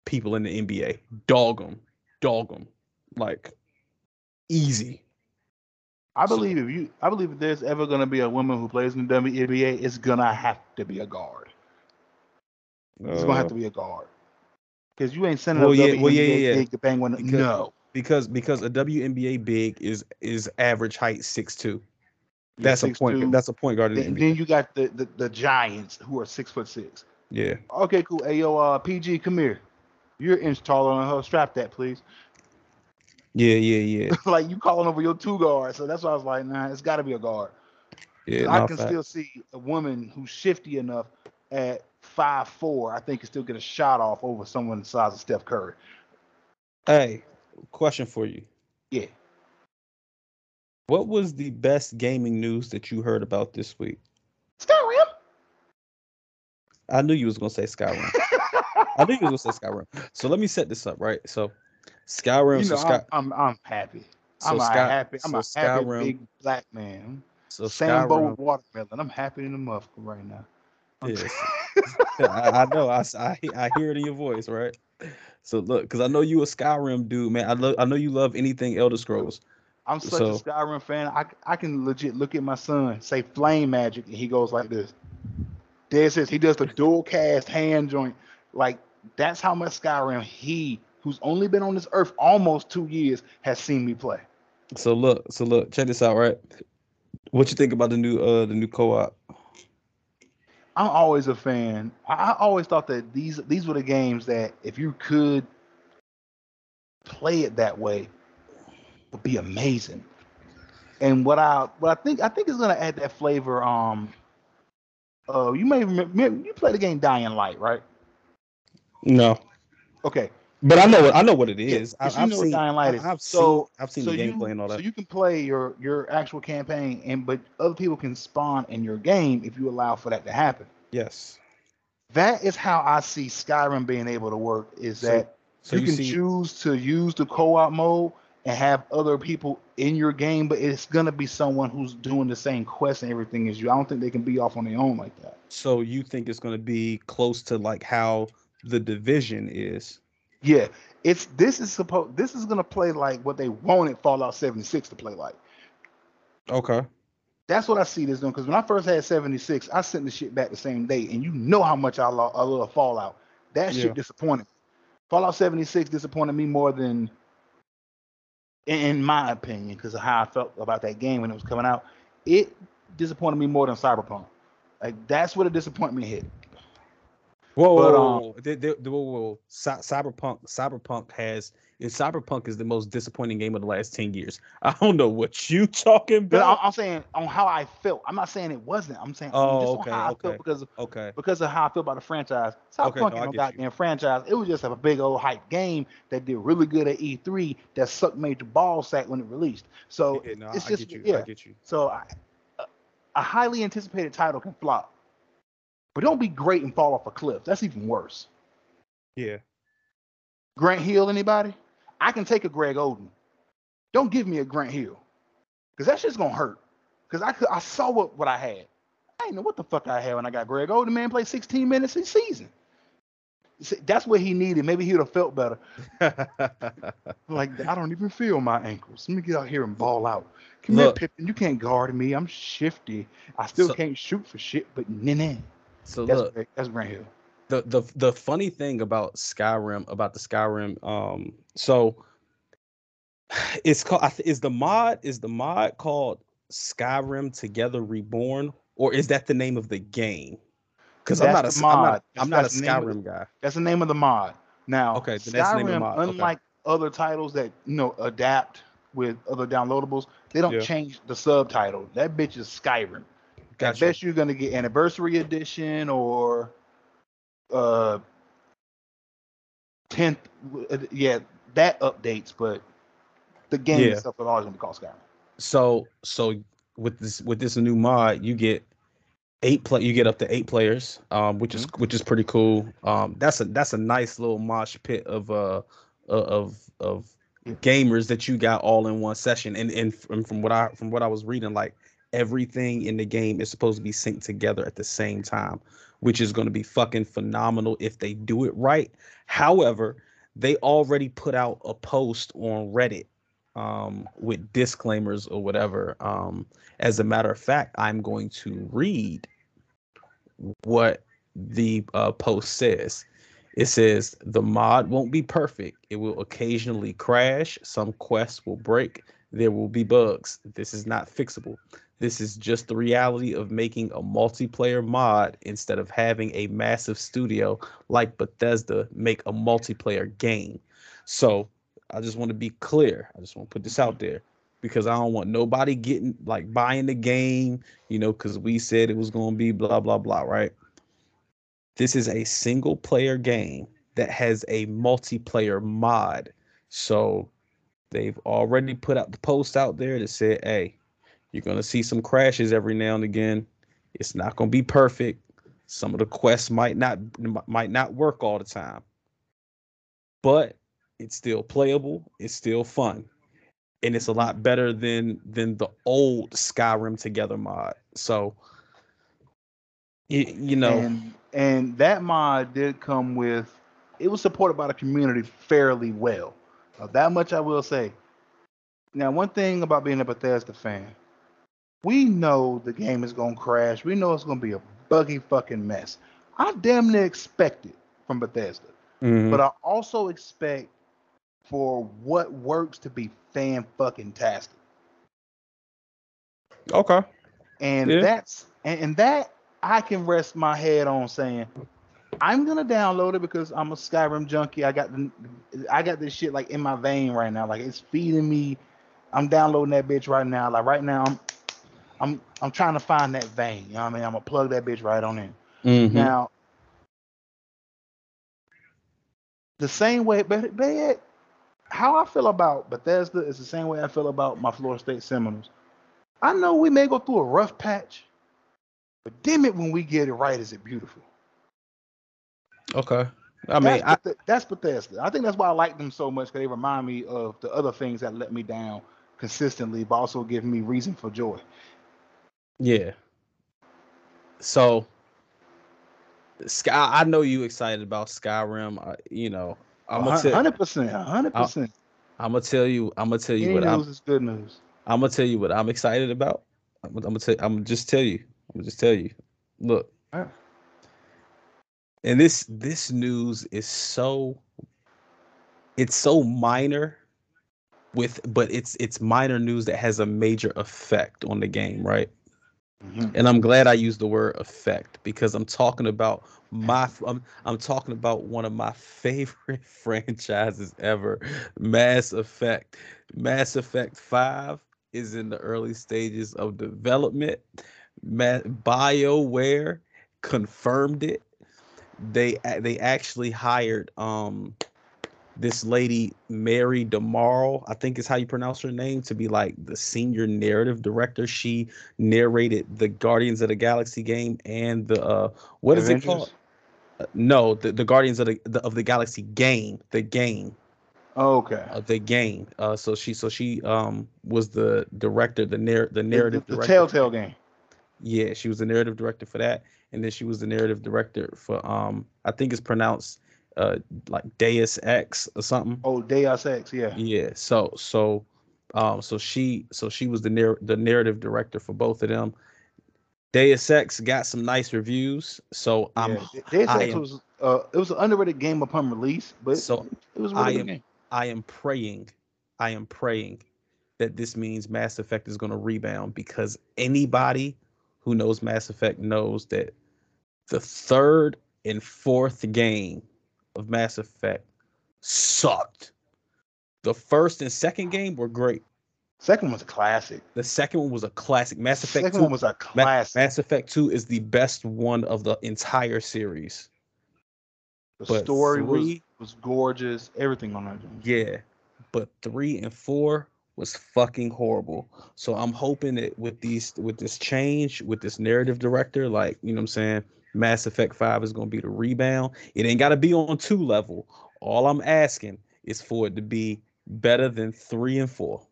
people in the NBA. Dog them. Dog them. Like easy. I So- believe if you I believe if there's ever gonna be a woman who plays in the WNBA, it's gonna have to be a guard. It's gonna have uh, to be a guard. Because you ain't sending Well, a yeah, WNBA well, yeah, yeah, big to bang one. Because- No. because because a WNBA big is is average height six two. That's a point. 6'2". That's a point guard the Then, then you got the, the the Giants who are six foot six. Yeah. Okay, cool. Hey yo, uh, PG, come here. You're an inch taller than her. Strap that, please. Yeah. Yeah. Yeah. like you calling over your two guard. So that's why I was like, nah, it's got to be a guard. Yeah. I can fact. still see a woman who's shifty enough at five four. I think can still get a shot off over someone the size of Steph Curry. Hey, question for you. Yeah. What was the best gaming news that you heard about this week? Skyrim. I knew you was gonna say Skyrim. I knew you was gonna say Skyrim. So let me set this up, right? So Skyrim. you so know, Sky, I'm, I'm I'm happy. so I'm a Sky, happy. I'm so a happy Skyrim. big black man. so Sambo Skyrim. with watermelon. I'm happy in the muff right now. Yes. I, I know. I, I, I hear it in your voice, right? So look, because I know you a Skyrim dude, man. I love. I know you love anything Elder Scrolls. I'm such So- a Skyrim fan. I I can legit look at my son, say flame magic, and he goes like this. It says he does the dual cast hand joint. Like that's how much Skyrim he, who's only been on this earth almost two years, has seen me play. So look, so look, check this out, right? What you think about the new uh the new co-op? I'm always a fan. I, always thought that these these were the games that if you could play it that way, would be amazing. And what I what I think I think is gonna add that flavor. Um, uh, you may remember you played the game Dying Light, right? No, Okay, but I know what I know what it is. Yeah, I, but you I've know seen. Dying Light is. I've So- seen. I've seen so the you, gameplay and all that. so you can play your your actual campaign, and but other people can spawn in your game if you allow for that to happen. yes. That is how I see Skyrim being able to work. Is So- that So you, you, can see. choose to use the co-op mode and have other people in your game, but it's gonna be someone who's doing the same quest and everything as you. I don't think they can be off on their own like that. So you think it's going to be close to like how the division is? Yeah, it's this is supposed this is gonna play like what they wanted Fallout 76 to play like. Okay. That's what I see this doing. Because when I first had 76, I sent the shit back the same day, and you know how much I love, I love Fallout. That shit Yeah. disappointed. Me. Fallout 76 disappointed me more than, in, in my opinion, because of how I felt about that game when it was coming out. It disappointed me more than Cyberpunk. Like that's where the disappointment hit. Whoa, But, whoa, um, whoa, whoa. They- they- they- whoa. Cyberpunk, Cyberpunk has, and Cyberpunk is the most disappointing game of the last ten years. I don't know what you talking But about. I'm, I'm saying on how I felt. I'm not saying it wasn't. I'm saying Oh, just okay, on how I okay. felt because of okay, because of how I feel about the franchise. Okay, Cyberpunk no, I ain't no get you. franchise. It was just a big old hype game that did really good at E3 that sucked major ball sack when it released. So Yeah, no, it's I just get you. yeah. I get you. So I, a highly anticipated title can flop, but don't be great and fall off a cliff. That's even worse. Yeah, Grant Hill, anybody? I can take a Greg Oden. Don't give me a Grant Hill, because that shit's gonna hurt. Because I could, I saw what, what I had. I didn't know what the fuck I had when I got Greg Oden. Man, played 16 minutes a season. See, That's what he needed. Maybe he'd have felt better. Like I don't even feel my ankles. Let me get out here and ball out. Come Look. here, Pippin. You can't guard me. I'm shifty. I still So- can't shoot for shit. But nah, nah. So That's look, that's Grant Hill. the the the funny thing about Skyrim about the Skyrim um so it's called is the mod is the mod called Skyrim Together Reborn or is that the name of the game? Because I'm not a s- I'm not mod. I'm not a That's the of Skyrim guy. That's the name of the mod. Now, Okay, then that's the name of the Skyrim, mod, okay. unlike other titles that you know adapt with other downloadables, they don't Yeah. change the subtitle. That bitch is Skyrim. At Gotcha. best, you're gonna get anniversary edition or uh tenth. Yeah, that updates, but the game Yeah. itself is always gonna be called Skyrim. So so with this with this new mod, you get eight play you get up to eight players, um, which is which is pretty cool. Um, that's a that's a nice little mosh pit of uh of of Yeah. gamers that you got all in one session. And and from, from what I from what I was reading, like everything in the game is supposed to be synced together at the same time, which is going to be fucking phenomenal if they do it right. However, they already put out a post on Reddit um, with disclaimers or whatever. Um, as a matter of fact, I'm going to read what the uh, post says. It says the mod won't be perfect. It will occasionally crash. Some quests will break. There will be bugs. This is not fixable. This is just the reality of making a multiplayer mod instead of having a massive studio like Bethesda make a multiplayer game. So I just want to be clear. I just want to put this out there because I don't want nobody getting like buying the game, you know, because we said it was going to be blah, blah, blah, right? This is a single player game that has a multiplayer mod. So they've already put out the post out there that said, hey, you're going to see some crashes every now and again. It's not going to be perfect. Some of the quests might not might not work all the time. But it's still playable, it's still fun. And it's a lot better than than the old Skyrim Together mod. So you, you know, and and that mod did come with it was supported by the community fairly well Uh, that much i will say now one thing about being a bethesda fan we know the game is going to crash we know it's going to be a buggy fucking mess i damn near expect it from bethesda mhm, but i also expect for what works to be fan fucking tastic okay. and Yeah. that's and, and that I can rest my head on saying I'm gonna download it because I'm a Skyrim junkie. I got the I got this shit like in my vein right now. Like it's feeding me. I'm downloading that bitch right now. Like right now, I'm I'm I'm trying to find that vein. You know what I mean? I'm gonna plug that bitch right on in. Mhm. Now, the same way, but, but yet, how I feel about Bethesda is the same way I feel about my Florida State Seminoles. I know we may go through a rough patch, but damn it, when we get it right, is it beautiful? Okay. I mean, that's, I, Bethe- that's Bethesda. I think that's why I like them so much because they remind me of the other things that let me down consistently, but also give me reason for joy. Yeah. So, Sky, I know you excited about Skyrim. I, you know, I'm hundred percent, hundred percent. I'm gonna tell you, I'm gonna tell you Any what I'm, is good news. I'm gonna tell you what I'm excited about. I'm, gonna- I'm gonna tell, I'm gonna just tell you. I'm gonna just tell you. Look, Alright. and this this news is so it's so minor with but it's it's minor news that has a major effect on the game right Mhm. and i'm glad i used the word effect because i'm talking about my i'm, I'm talking about one of my favorite franchises ever mass effect. Mass effect 5 is in the early stages of development. Bioware confirmed it. They they actually hired um this lady Mary DeMarle, I think is how you pronounce her name, to be like the senior narrative director. She narrated the Guardians of the Galaxy game and the uh what is it called? Uh, No, the, the Guardians of the, the of the Galaxy game, the game Oh, Okay. of the game. Uh, so she so she um was the director, the narr the The- narrative the, the director. Telltale game. Yeah, she was the narrative director for that, and then she was the narrative director for um I think it's pronounced uh like Deus Ex or something. Oh, Deus Ex, yeah. Yeah. So so um so she so she was the narr- the narrative director for both of them. Deus Ex got some nice reviews, so I'm yeah. Deus I Ex am- was uh, it was an underrated game upon release, but So, it was really I good am- game. I am praying, I am praying that this means Mass Effect is going to rebound because anybody who knows Mass Effect knows that the third and fourth game of Mass Effect sucked. The first and second game were great. Second one was a classic. The second one was a classic. Mass Effect Second 2, one was a classic. Mass Effect 2 is the best one of the entire series. the but story was was gorgeous. Everything on that. game. Yeah, but three and four was fucking horrible. So I'm hoping that with these with this change, with this narrative director, like you know what I'm saying, Mass Effect 5 is gonna be the rebound. It ain't gotta be on two level. All I'm asking is for it to be better than three and four.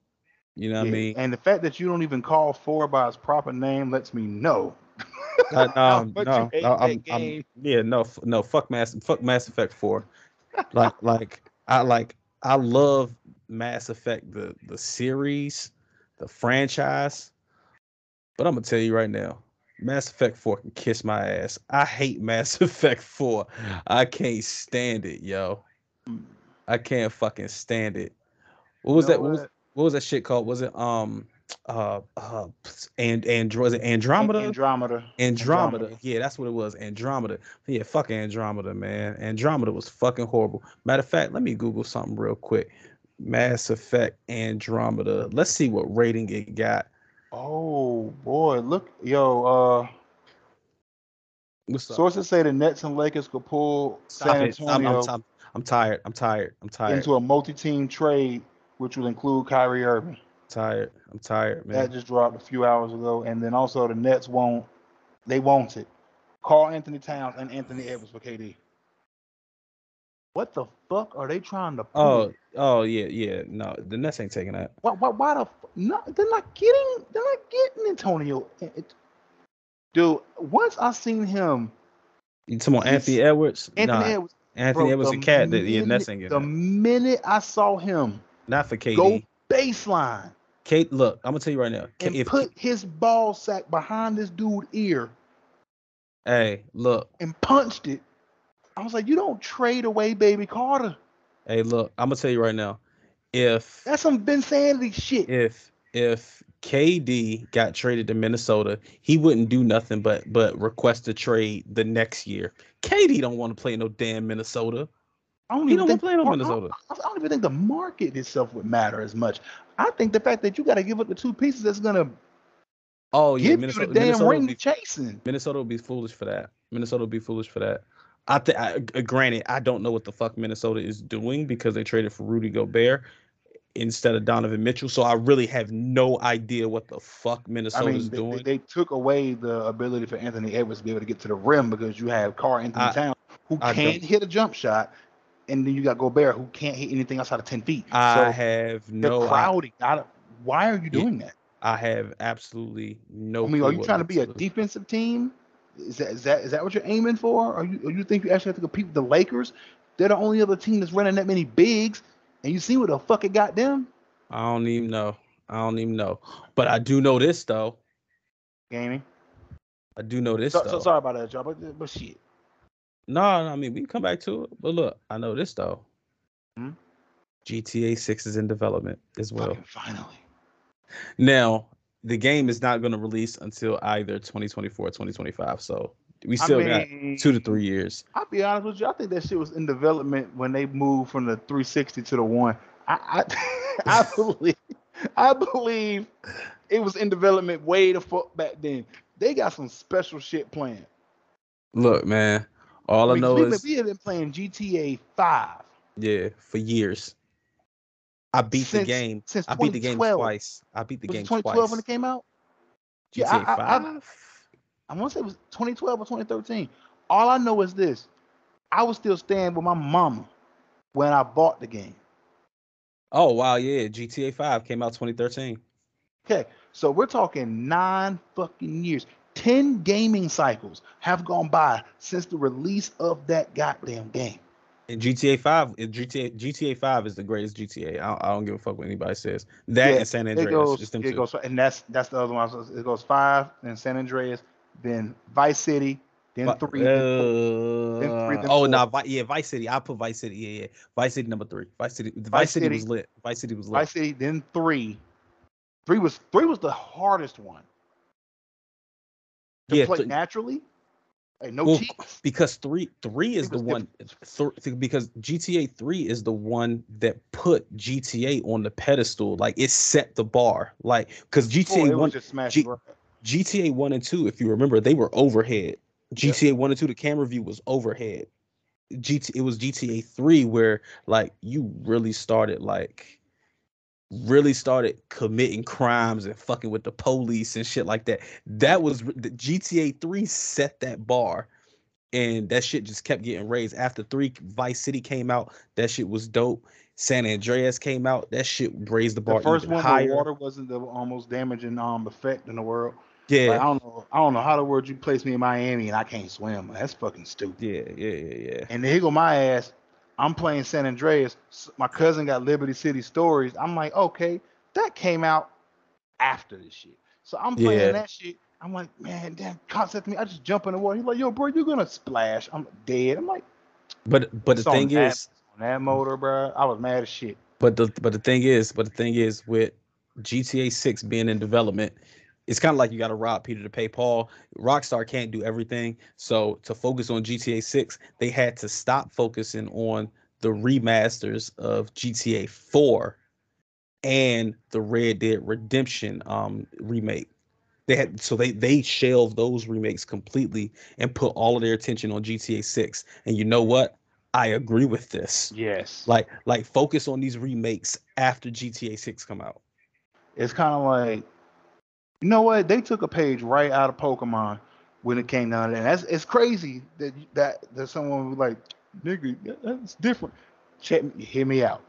You know what I mean? And the fact that you don't even call four by its proper name lets me know. Uh, no, no, no, I'm, I'm, yeah, no, no, fuck Mass, fuck Mass Effect Four. like, like, I like, I love Mass Effect, the the series, the franchise. But I'm gonna tell you right now, Mass Effect Four can kiss my ass. I hate Mass Effect Four. I can't stand it, yo. I can't fucking stand it. What was You know that? What was, what? what was that shit called? Was it um uh uh and and was it Andromeda? Andromeda. Andromeda. Yeah, that's what it was. Andromeda. Yeah, fuck Andromeda, man. Andromeda was fucking horrible. Matter of fact, let me Google something real quick. Mass Effect Andromeda. Let's see what rating it got. Oh boy, look, yo. Uh, What's up? sources say the Nets and Lakers could pull Stop San Antonio I'm, I'm, I'm tired. I'm tired. I'm tired. into a multi-team trade, which would include Kyrie Irving. tired. I'm tired, man. That just dropped a few hours ago, and then also the Nets won't. They want it. Karl-Anthony Towns and Anthony Edwards for KD. What the fuck are they trying to? Oh, oh yeah, yeah. No, the Nets ain't taking that. Why, why, why the? f- No, they're not getting. They're not getting Antonio. It- dude, once I seen him, You talking about Anthony Edwards? Anthony nah, Edwards. Anthony bro, Edwards the a cat. That, yeah, Nets ain't getting The that. minute I saw him Not for KD. go baseline Kate, look, I'm gonna tell you right now. And if put his ball sack behind this dude's ear hey, look, and punched it, I was like, you don't trade away Baby Carter. hey, look, I'm gonna tell you right now. If That's some Vinsanity shit. if if KD got traded to Minnesota, he wouldn't do nothing but but request a trade the next year. KD don't want to play no damn Minnesota. I don't He even don't think play no I- I- Minnesota. I, I don't even think the market itself would matter as much. I think the fact that you got to give up the two pieces that's gonna Oh yeah, Give Minnesota. you the damn Minnesota ring be, chasing. Minnesota would be foolish for that. Minnesota would be foolish for that. I think. Uh, granted, I don't know what the fuck Minnesota is doing because they traded for Rudy Gobert instead of Donovan Mitchell. So I really have no idea what the fuck I Minnesota's mean, they, doing. they, they took away the ability for Anthony Edwards to be able to get to the rim because you have Karl-Anthony I- Towns who I can't hit a jump shot, and then you got Gobert who can't hit anything outside of ten feet. I so have no. I, crowding. I why are you doing that? I have absolutely no. I mean, are you trying to be a Minnesota- defensive team? Is that is that is that what you're aiming for? Or you or you think you actually have to compete with the Lakers? They're the only other team that's running that many bigs, and you see what the fuck it got them? I don't even know. I don't even know. But I do know this though. Gaming. I do know this So, though. so sorry about that, y'all, but but shit. No, no, I mean we can come back to it. But look, I know this though. Hmm? GTA 6 is in development as well. Fucking finally. Now, the game is not going to release until either 2024 or 2025. So we still I got two to three years. I'll be honest with you. I think that shit was in development when they moved from the 360 to the one. I I, I believe I believe it was in development way the fuck back then. They got some special shit planned. Look, man, all I, mean, know we, is we have been playing GTA 5 yeah, for years. I beat the game. since I beat the game twice. I beat the was game it 2012 twice. when it came out? GTA Yeah, I- I- I- 5. I want to say it was 2012 or 2013. All I know is this: I was still staying with my mama when I bought the game. oh wow, yeah, GTA 5 came out 2013. Okay, so we're talking nine fucking years. Ten gaming cycles have gone by since the release of that goddamn game. GTA 5, GTA GTA 5 is the greatest GTA. I don't, I don't give a fuck what anybody says. That Yeah, and San It goes, it two. goes, and that's that's the other one. It goes five, then San Andreas, then Vice City, then Vi- three. then uh, three, then oh no, Vi- yeah, Vice City. I put Vice City. Yeah, yeah. Vice City number three. Vice City. Vice, Vice City, City. was lit. Vice City was lit. Vice City, then three. Three was three was the hardest one to yeah, play th- naturally. Hey, no Well, cheats. because three three is the one. Th- because GTA three is the one that put GTA on the pedestal. Like it set the bar. Like because GTA one, was just smash G- and. GTA one and two, if you remember, they were overhead. GTA one and two, the camera view was overhead. GT it was GTA three where like you really started like really started committing crimes and fucking with the police and shit like that. That was the GTA three set that bar. And that shit just kept getting raised. After three Vice City came out, that shit was dope. San Andreas came out, that shit raised the bar The first even one, higher. the water wasn't the almost damaging um effect in the world. yeah, Like, I don't know. I don't know how the word you place me in Miami and I can't swim. That's fucking stupid. yeah, yeah, yeah, yeah. And here go my ass. I'm playing San Andreas. My cousin got Liberty City Stories. I'm like, okay, that came out after this shit. So I'm playing Yeah. that shit. I'm like, man, damn, concept me. I just jump in the water. He's like, yo, bro, you're gonna splash. I'm dead. I'm like, But but the thing mad. is, on that motor, bro. I was mad as shit. But the but the thing is, but the thing is, with GTA Six being in development, it's kind of like you got to rob Peter to pay Paul. Rockstar can't do everything, so to focus on GTA Six, they had to stop focusing on the remasters of GTA Four and the Red Dead Redemption um remake. They had so they they shelved those remakes completely and put all of their attention on GTA Six. And you know what? I agree with this Yes. like like focus on these remakes after GTA 6 come out. it's kind of like, you know what? They took a page right out of Pokemon when it came down to that. That's it's crazy that that that someone was like, nigga, that- that's different. Check me, hear me out.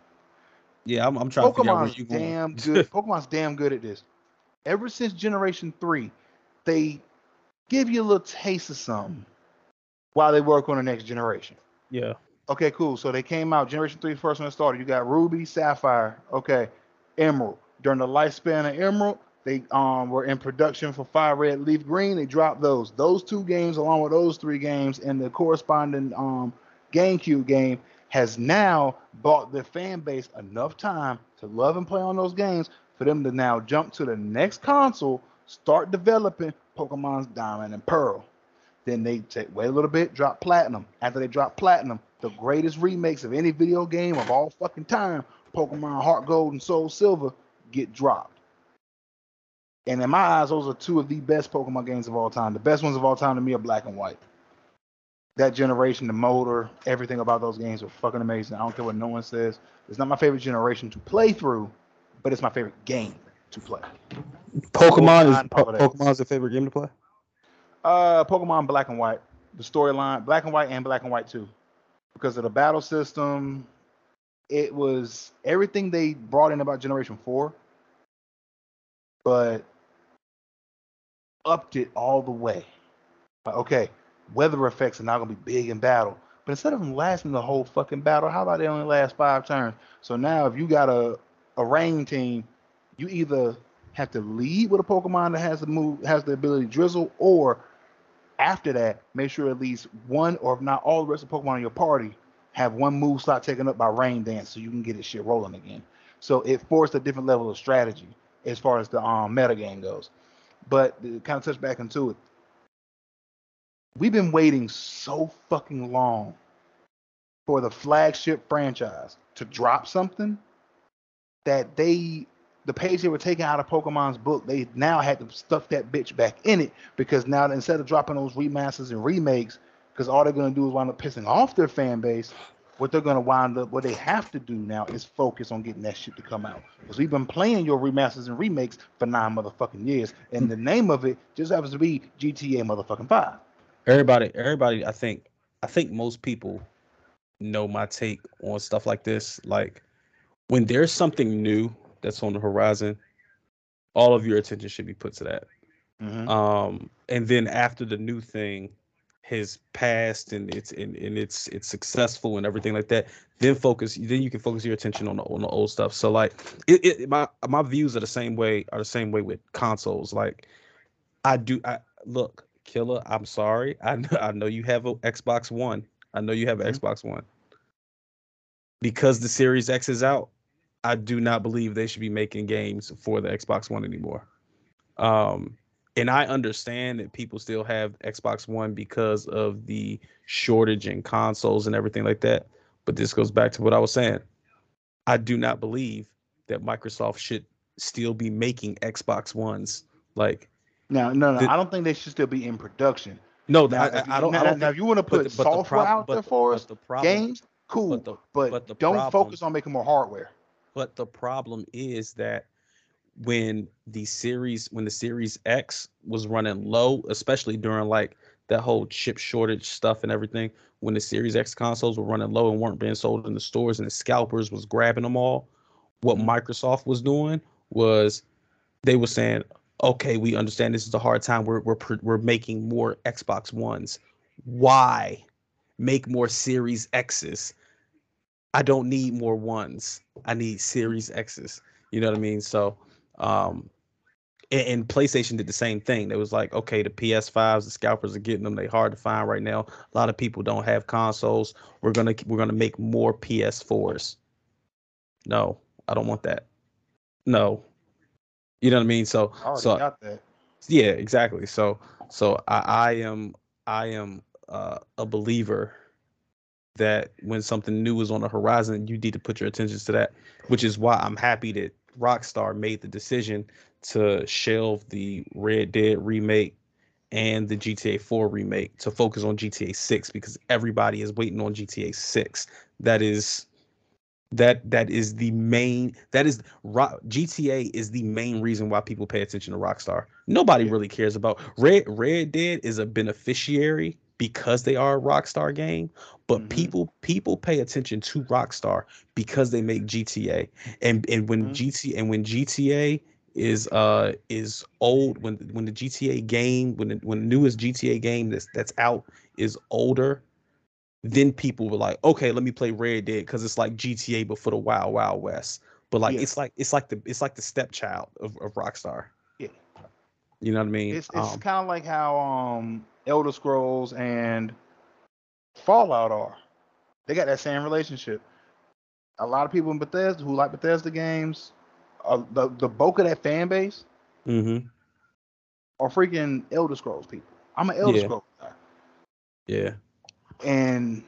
Yeah, I'm, I'm trying to figure out where Pokemon's you going. damn good. Pokemon's damn good at this. Ever since Generation Three, they give you a little taste of something while they work on the next generation. yeah. Okay, cool. So they came out Generation Three first when it started. You got Ruby, Sapphire, okay, Emerald. During the lifespan of Emerald, they um were in production for Fire Red, Leaf Green. They dropped those. Those two games, along with those three games, and the corresponding um GameCube game, has now bought the fan base enough time to love and play on those games for them to now jump to the next console, start developing Pokemon's Diamond and Pearl. Then they take wait a little bit, drop platinum. After they drop platinum, the greatest remakes of any video game of all fucking time, Pokemon Heart Gold and Soul Silver, get dropped. And in my eyes, those are two of the best Pokemon games of all time. The best ones of all time to me are Black and White. That generation, the motor, everything about those games are fucking amazing. I don't care what no one says. It's not my favorite generation to play through, but it's my favorite game to play. Pokemon is Pokemon po- Pokemon's your favorite game to play. Uh, Pokemon Black and White, the storyline, Black and White and Black and White too, because of the battle system. It was everything they brought in about Generation Four, but upped it all the way. Okay, weather effects are not gonna be big in battle, but instead of them lasting the whole fucking battle, how about they only last five turns? So now, if you got a a rain team, you either have to lead with a Pokemon that has the move has the ability to drizzle, or after that, make sure at least one or if not all the rest of Pokemon in your party have one move slot taken up by Rain Dance, so you can get this shit rolling again. So it forced a different level of strategy as far as the um, meta game goes. But to kind of touch back into it, we've been waiting so fucking long for the flagship franchise to drop something that they the page they were taking out of Pokemon's book, they now had to stuff that bitch back in it because now instead of dropping those remasters and remakes, because all they're gonna do is wind up pissing off their fan base, what they're gonna wind up, what they have to do now is focus on getting that shit to come out. Because we've been playing your remasters and remakes for nine motherfucking years, and the name of it just happens to be GTA motherfucking five. Everybody, everybody, I think, I think most people know my take on stuff like this. Like when there's something new that's on the horizon, all of your attention should be put to that. Mhm. Um, and then after the new thing has past and it's and, and it's it's successful and everything like that, then focus. Then you can focus your attention on the on the old stuff. So like, it, it my my views are the same way are the same way with consoles. Like, I do. I look, Killer. I'm sorry. I know I know you have a Xbox One. I know you have an Mhm. Xbox One. Because the Series X is out, I do not believe they should be making games for the Xbox One anymore. Um, and I understand that people still have Xbox One because of the shortage in consoles and everything like that. But this goes back to what I was saying. I do not believe that Microsoft should still be making Xbox Ones. Like, no, no, no, The- I don't think they should still be in production. no, Now, I, I, I don't. now, I don't now, think, if you want to but put but the software prob- out there for us, the problem, games, cool, but but, but the don't problem- focus on making more hardware. But the problem is that when the series when the series X was running low, especially during like that whole chip shortage stuff and everything, when the Series X consoles were running low and weren't being sold in the stores and the scalpers was grabbing them all, what Mhm. Microsoft was doing was they were saying, "Okay, we understand this is a hard time. We're we're we're making more Xbox Ones. Why make more Series X's? I don't need more ones. I need Series X's. You know what I mean? So, um, and, and PlayStation did the same thing. It was like, okay, the PS5s, the scalpers are getting them. They hard to find right now. A lot of people don't have consoles. We're gonna we're gonna make more PS4s. No, I don't want that. No, you know what I mean. So, I so got that. yeah, exactly. So so I, I am I am uh, a believer that when something new is on the horizon, you need to put your attention to that, which is why I'm happy that Rockstar made the decision to shelve the Red Dead remake and the GTA 4 remake to focus on GTA 6 because everybody is waiting on GTA 6. That is that that is the main that is Ro- GTA is the main reason why people pay attention to Rockstar. Nobody Yeah. really cares about Red Red Dead is a beneficiary because they are a Rockstar game, but Mhm. people people pay attention to Rockstar because they make GTA. And and when Mhm. GTA and when GTA is uh is old when when the GTA game when the, when the newest GTA game that's that's out is older then people were like, okay, let me play Red Dead because it's like GTA but for the Wild Wild West. But like Yeah. it's like it's like the it's like the stepchild of, of Rockstar. Yeah. You know what I mean? It's it's Um, kind of like how um Elder Scrolls and Fallout are. They got that same relationship. A lot of people in Bethesda who like Bethesda games, uh, the the bulk of that fan base mhm. are freaking Elder Scrolls people. I'm an Elder Yeah. Scrolls guy, Yeah. and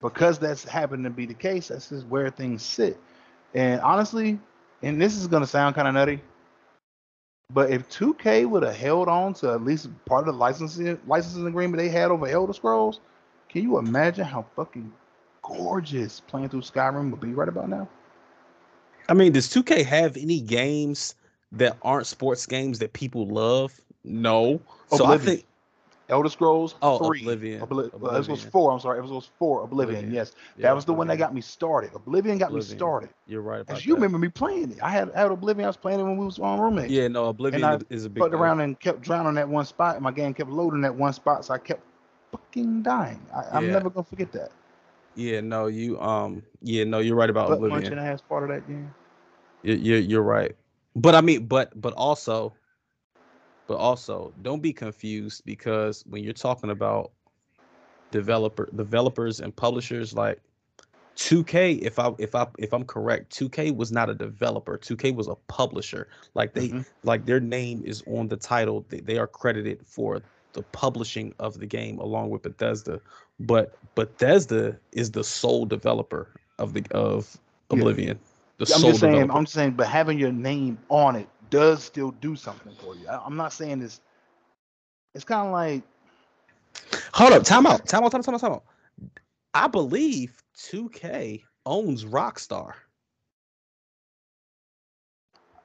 because that's happened to be the case, that's just where things sit. And honestly, and this is gonna sound kind of nutty, But if 2K would have held on to at least part of the licensing licensing agreement they had over Elder Scrolls, can you imagine how fucking gorgeous playing through Skyrim would be right about now? I mean, does 2K have any games that aren't sports games that people love? No. So I think Elder Scrolls three, Oblivion. Obli- Elder Scrolls Oblivion. four. I'm sorry. Elder Scrolls four. Oblivion. Oblivion. Yes, yeah, that was the one that got me started. Oblivion got Oblivion. me started. You're right about Cause you remember me playing it. I had, I had Oblivion. I was playing it when we was on roommates. Yeah, no, Oblivion I is a big fucked around and kept drowning that one spot. And my game kept loading that one spot, so I kept fucking dying. I, I'm Yeah. never gonna forget that. Yeah, no, you um yeah, no, you're right about Butt Oblivion. punching ass part of that game. You're, you're you're right. But I mean, but but also, but also, don't be confused because when you're talking about developer developers and publishers, like 2K, if I if I if I'm correct, 2K was not a developer. 2K was a publisher. Like they Mhm. like their name is on the title. They, they are credited for the publishing of the game along with Bethesda. But Bethesda is the sole developer of the of Yeah. Oblivion. The I'm sole just saying. developer. I'm just saying. But having your name on it does still do something for you. I, I'm not saying this. It's kind of like Hold up, time out, time out, time out, time out, time out. I believe 2K owns Rockstar.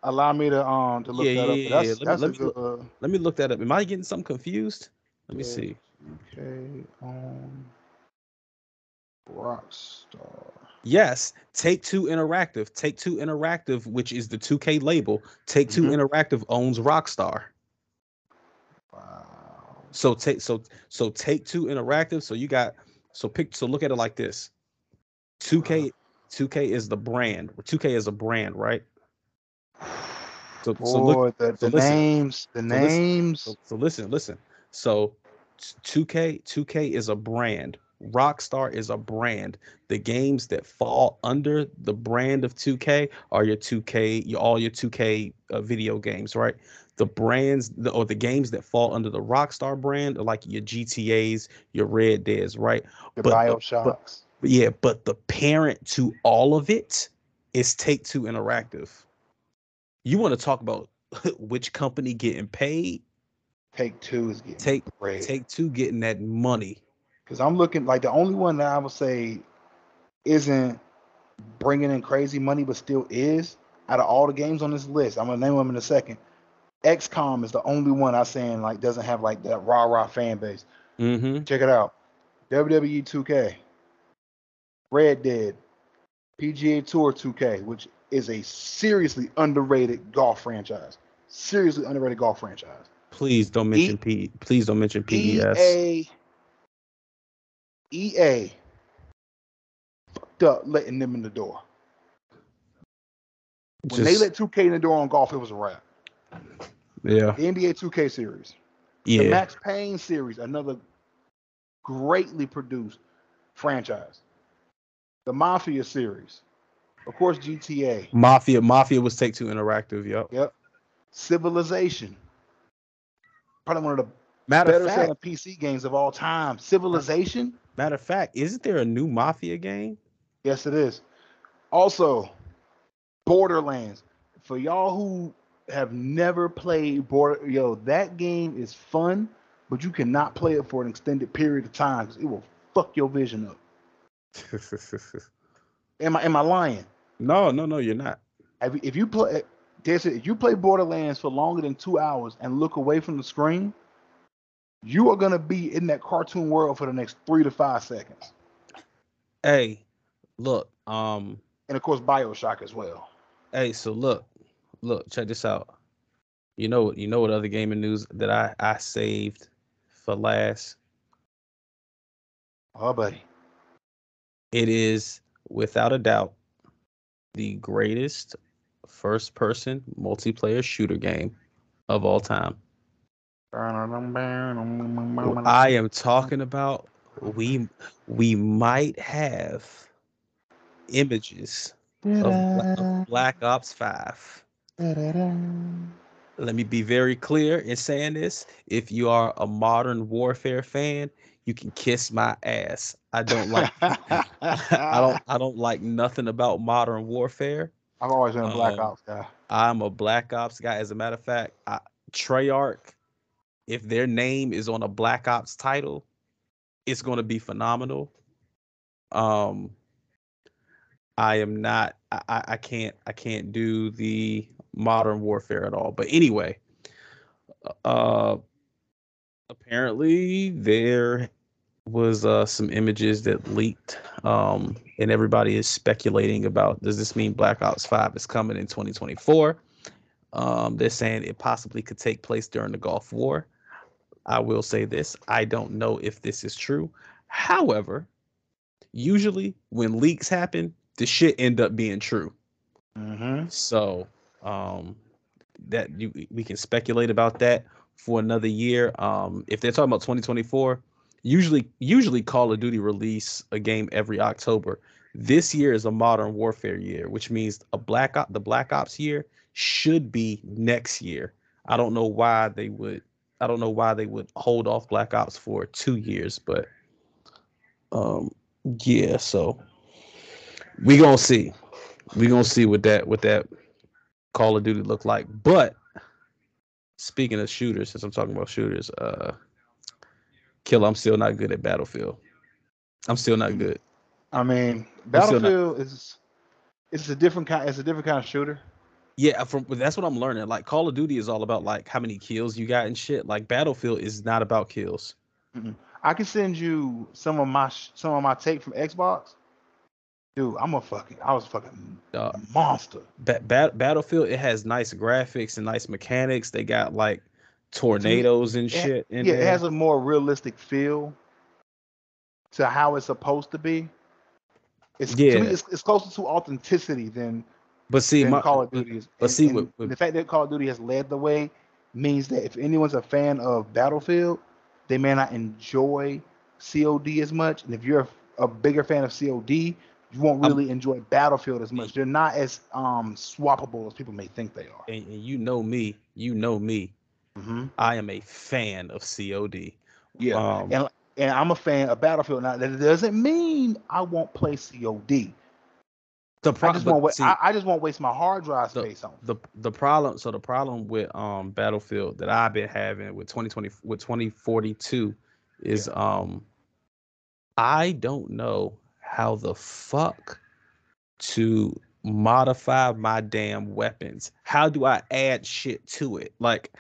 allow me to um to look Yeah, that up. yeah, but yeah, let me- that's let me good. Uh, Let me look that up. Am I getting something confused? Let me see. okay, um, Rockstar. Yes, Take Two Interactive. Take Two Interactive, which is the 2K label. Take 2 Mhm. Interactive owns Rockstar. Wow. So take so so Take Two Interactive. So you got so pick so look at it like this. 2K 2K is the brand. 2K is a brand, right? So, Boy, so look the, so the listen. names, the So listen. names. So, so listen, listen. So 2K, 2K is a brand. Rockstar is a brand. The games that fall under the brand of 2K are your 2K, your, all your 2K uh, video games, right? The brands the, or the games that fall under the Rockstar brand are like your GTA's, your Red Dead's, right? the but- Bioshocks. But yeah, but the parent to all of it is Take Two Interactive. You want to talk about which company getting paid? Take Two is getting Take great. Take Two getting that money. Because I'm looking like the only one that I would say isn't bringing in crazy money, but still is out of all the games on this list. I'm gonna name them in a second. XCOM is the only one I saying like doesn't have like that rah rah fan base. Mm-hmm. Check it out. WWE 2K, Red Dead, PGA Tour 2K, which is a seriously underrated golf franchise. Seriously underrated golf franchise. Please don't mention P. Please don't mention E PES. EA, EA fucked up letting them in the door. When they let 2K in the door on golf, it was a wrap. yeah, The NBA 2K series, the. Max Payne series, another greatly produced franchise. The Mafia series, of course, GTA, Mafia. Mafia was Take Two Interactive. Yep. Yep. Civilization, probably one of the Matter better of fact, selling PC games of all time. Civilization, matter of fact, isn't there a new Mafia game? Yes, it is. Also, Borderlands. For y'all who have never played Border, yo, that game is fun, but you cannot play it for an extended period of time because it will fuck your vision up. Am I am I lying? no, no, no, you're not. If you play, if you play Borderlands for longer than two hours and look away from the screen, you are gonna be in that cartoon world for the next three to five seconds. Hey, look. Um. And of course, Bioshock as well. Hey, so look, look, check this out. You know, you know what other gaming news that I I saved for last? Oh, buddy. It is without a doubt the greatest first-person multiplayer shooter game of all time. I am talking about we we might have images of, of Black Ops 5. Let me be very clear in saying this. If you are a modern warfare fan, you can kiss my ass. I don't like I don't I don't like nothing about modern warfare. I've always been a Black Um, Ops guy. I'm a Black Ops guy. As a matter of fact, I, Treyarch, if their name is on a Black Ops title, it's going to be phenomenal. Um, I am not. I, I can't. I can't do the Modern Warfare at all. But anyway, uh, apparently there was uh some images that leaked um and everybody is speculating about does this mean black ops 5 is coming in 2024 um they're saying it possibly could take place during the gulf war i will say this i don't know if this is true however usually when leaks happen the shit end up being true Mm-hmm. so um that you we can speculate about that for another year. Um if they're talking about 2024, usually usually Call of Duty release a game every October. This year is a modern warfare year, which means a black op the Black Ops year should be next year. I don't know why they would I don't know why they would hold off Black Ops for 2 years, but um yeah, so we going to see. We going to see what that what that Call of Duty look like. But speaking of shooters, since I'm talking about shooters, uh Kill, I'm still not good at Battlefield. I'm still not good. I mean, I'm not- Battlefield is it's a different kind. It's a different kind of shooter. Yeah, from that's what I'm learning. Like Call of Duty is all about like how many kills you got and shit. Like Battlefield is not about kills. I can send you some of my some of my take from Xbox. Dude, I'm a fucking I was a fucking Uh, monster. ba- ba- Battlefield it has nice graphics and nice mechanics. They got like tornadoes and It- shit. In yeah, there. it has a more realistic feel to how it's supposed to be. It's to Yeah. me, it's, it's closer to authenticity than, but see, my, Call of Duty is. but And- see, and with- with- the fact that Call of Duty has led the way means that if anyone's a fan of Battlefield, they may not enjoy COD as much. And if you're a, a bigger fan of COD, you won't I'm- really enjoy Battlefield as much. They're not as um swappable as people may think they are. and, and you know me, you know me. hmm I am a fan of COD. Yeah. Um, and and I'm a fan of Battlefield. Now that doesn't mean I won't play COD. The I just won't. Wa- see, I, I just won't waste my hard drive The- space on. the the problem so the problem with um battlefield that i've been having with 2020 with 2042 is um i don't know how the fuck to modify my damn weapons how do i add shit to it like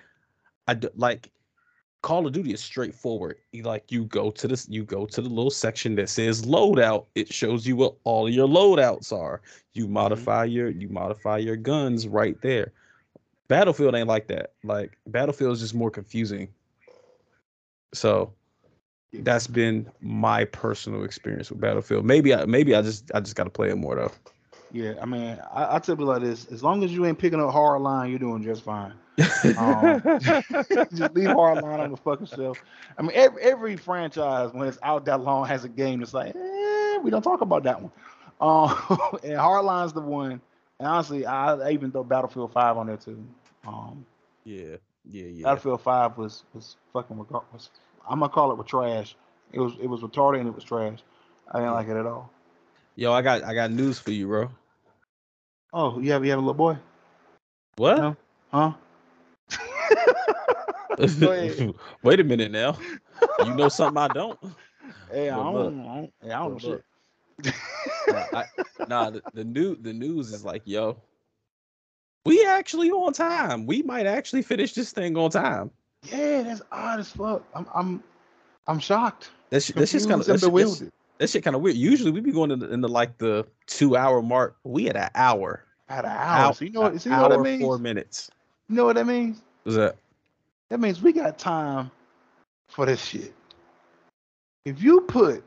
i d- like call of duty is straightforward. You like you go to this you go to the little section that says loadout. It shows you what all your loadouts are. You mm-hmm. modify your you modify your guns right there. Battlefield ain't like that. Like battlefield is just more confusing. So that's been my personal experience with battlefield. Maybe i maybe i just i just got to play it more though Yeah, I mean, I, I tell you like this: as long as you ain't picking up Hardline, you're doing just fine. Um, just leave Hardline on the fucking shelf. I mean, every, every franchise when it's out that long has a game that's like, eh, we don't talk about that one. Um, and Hardline's the one. And honestly, I, I even throw Battlefield Five on there too. Um, yeah yeah yeah Battlefield Five was was fucking was I'm gonna call it with trash. It was it was retarded and it was trash. I didn't like it at all. Yo i got i got news for you bro Oh, you have you have a little boy, what No. huh? Wait a minute now you know something i don't Hey, I don't, I don't, hey, I don't know shit. Nah, I, nah the, the new the news is like yo we actually on time we might actually finish this thing on time Yeah, that's odd as fuck. I'm I'm I'm shocked. that's that's just kind of that's, that's. That shit kind of weird usually we be going into, into like the two hour mark we at an hour At an hour. Hour- So you know what so you know what that hour, means? four minutes You know what that means? What's that That means we got time for this shit. If you put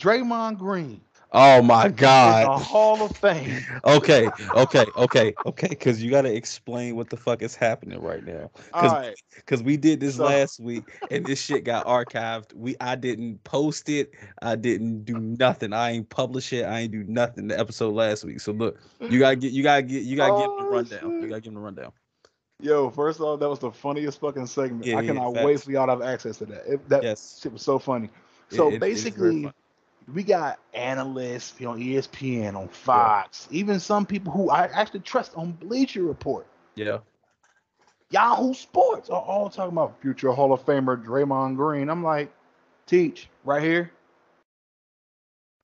Draymond Green oh my god Hall of Fame, okay okay okay okay because you got to explain what the fuck is happening right now all because right. because we did this So- last week and this shit got archived. We I didn't post it. I didn't do nothing. I ain't publish it. I ain't do nothing. The episode last week. So look, you gotta get you gotta get you gotta give them Oh, the rundown. You gotta give them the rundown. Yo, first off, that was the funniest fucking segment. Yeah, I yeah, cannot wait facts. for y'all to have access to that. It, that Yes. shit was so funny. So it- it basically. We got analysts you know, on ESPN, on Fox, yeah. even some people who I actually trust on Bleacher Report. Yeah. Yahoo Sports are all talking about future Hall of Famer Draymond Green. I'm like, teach right here.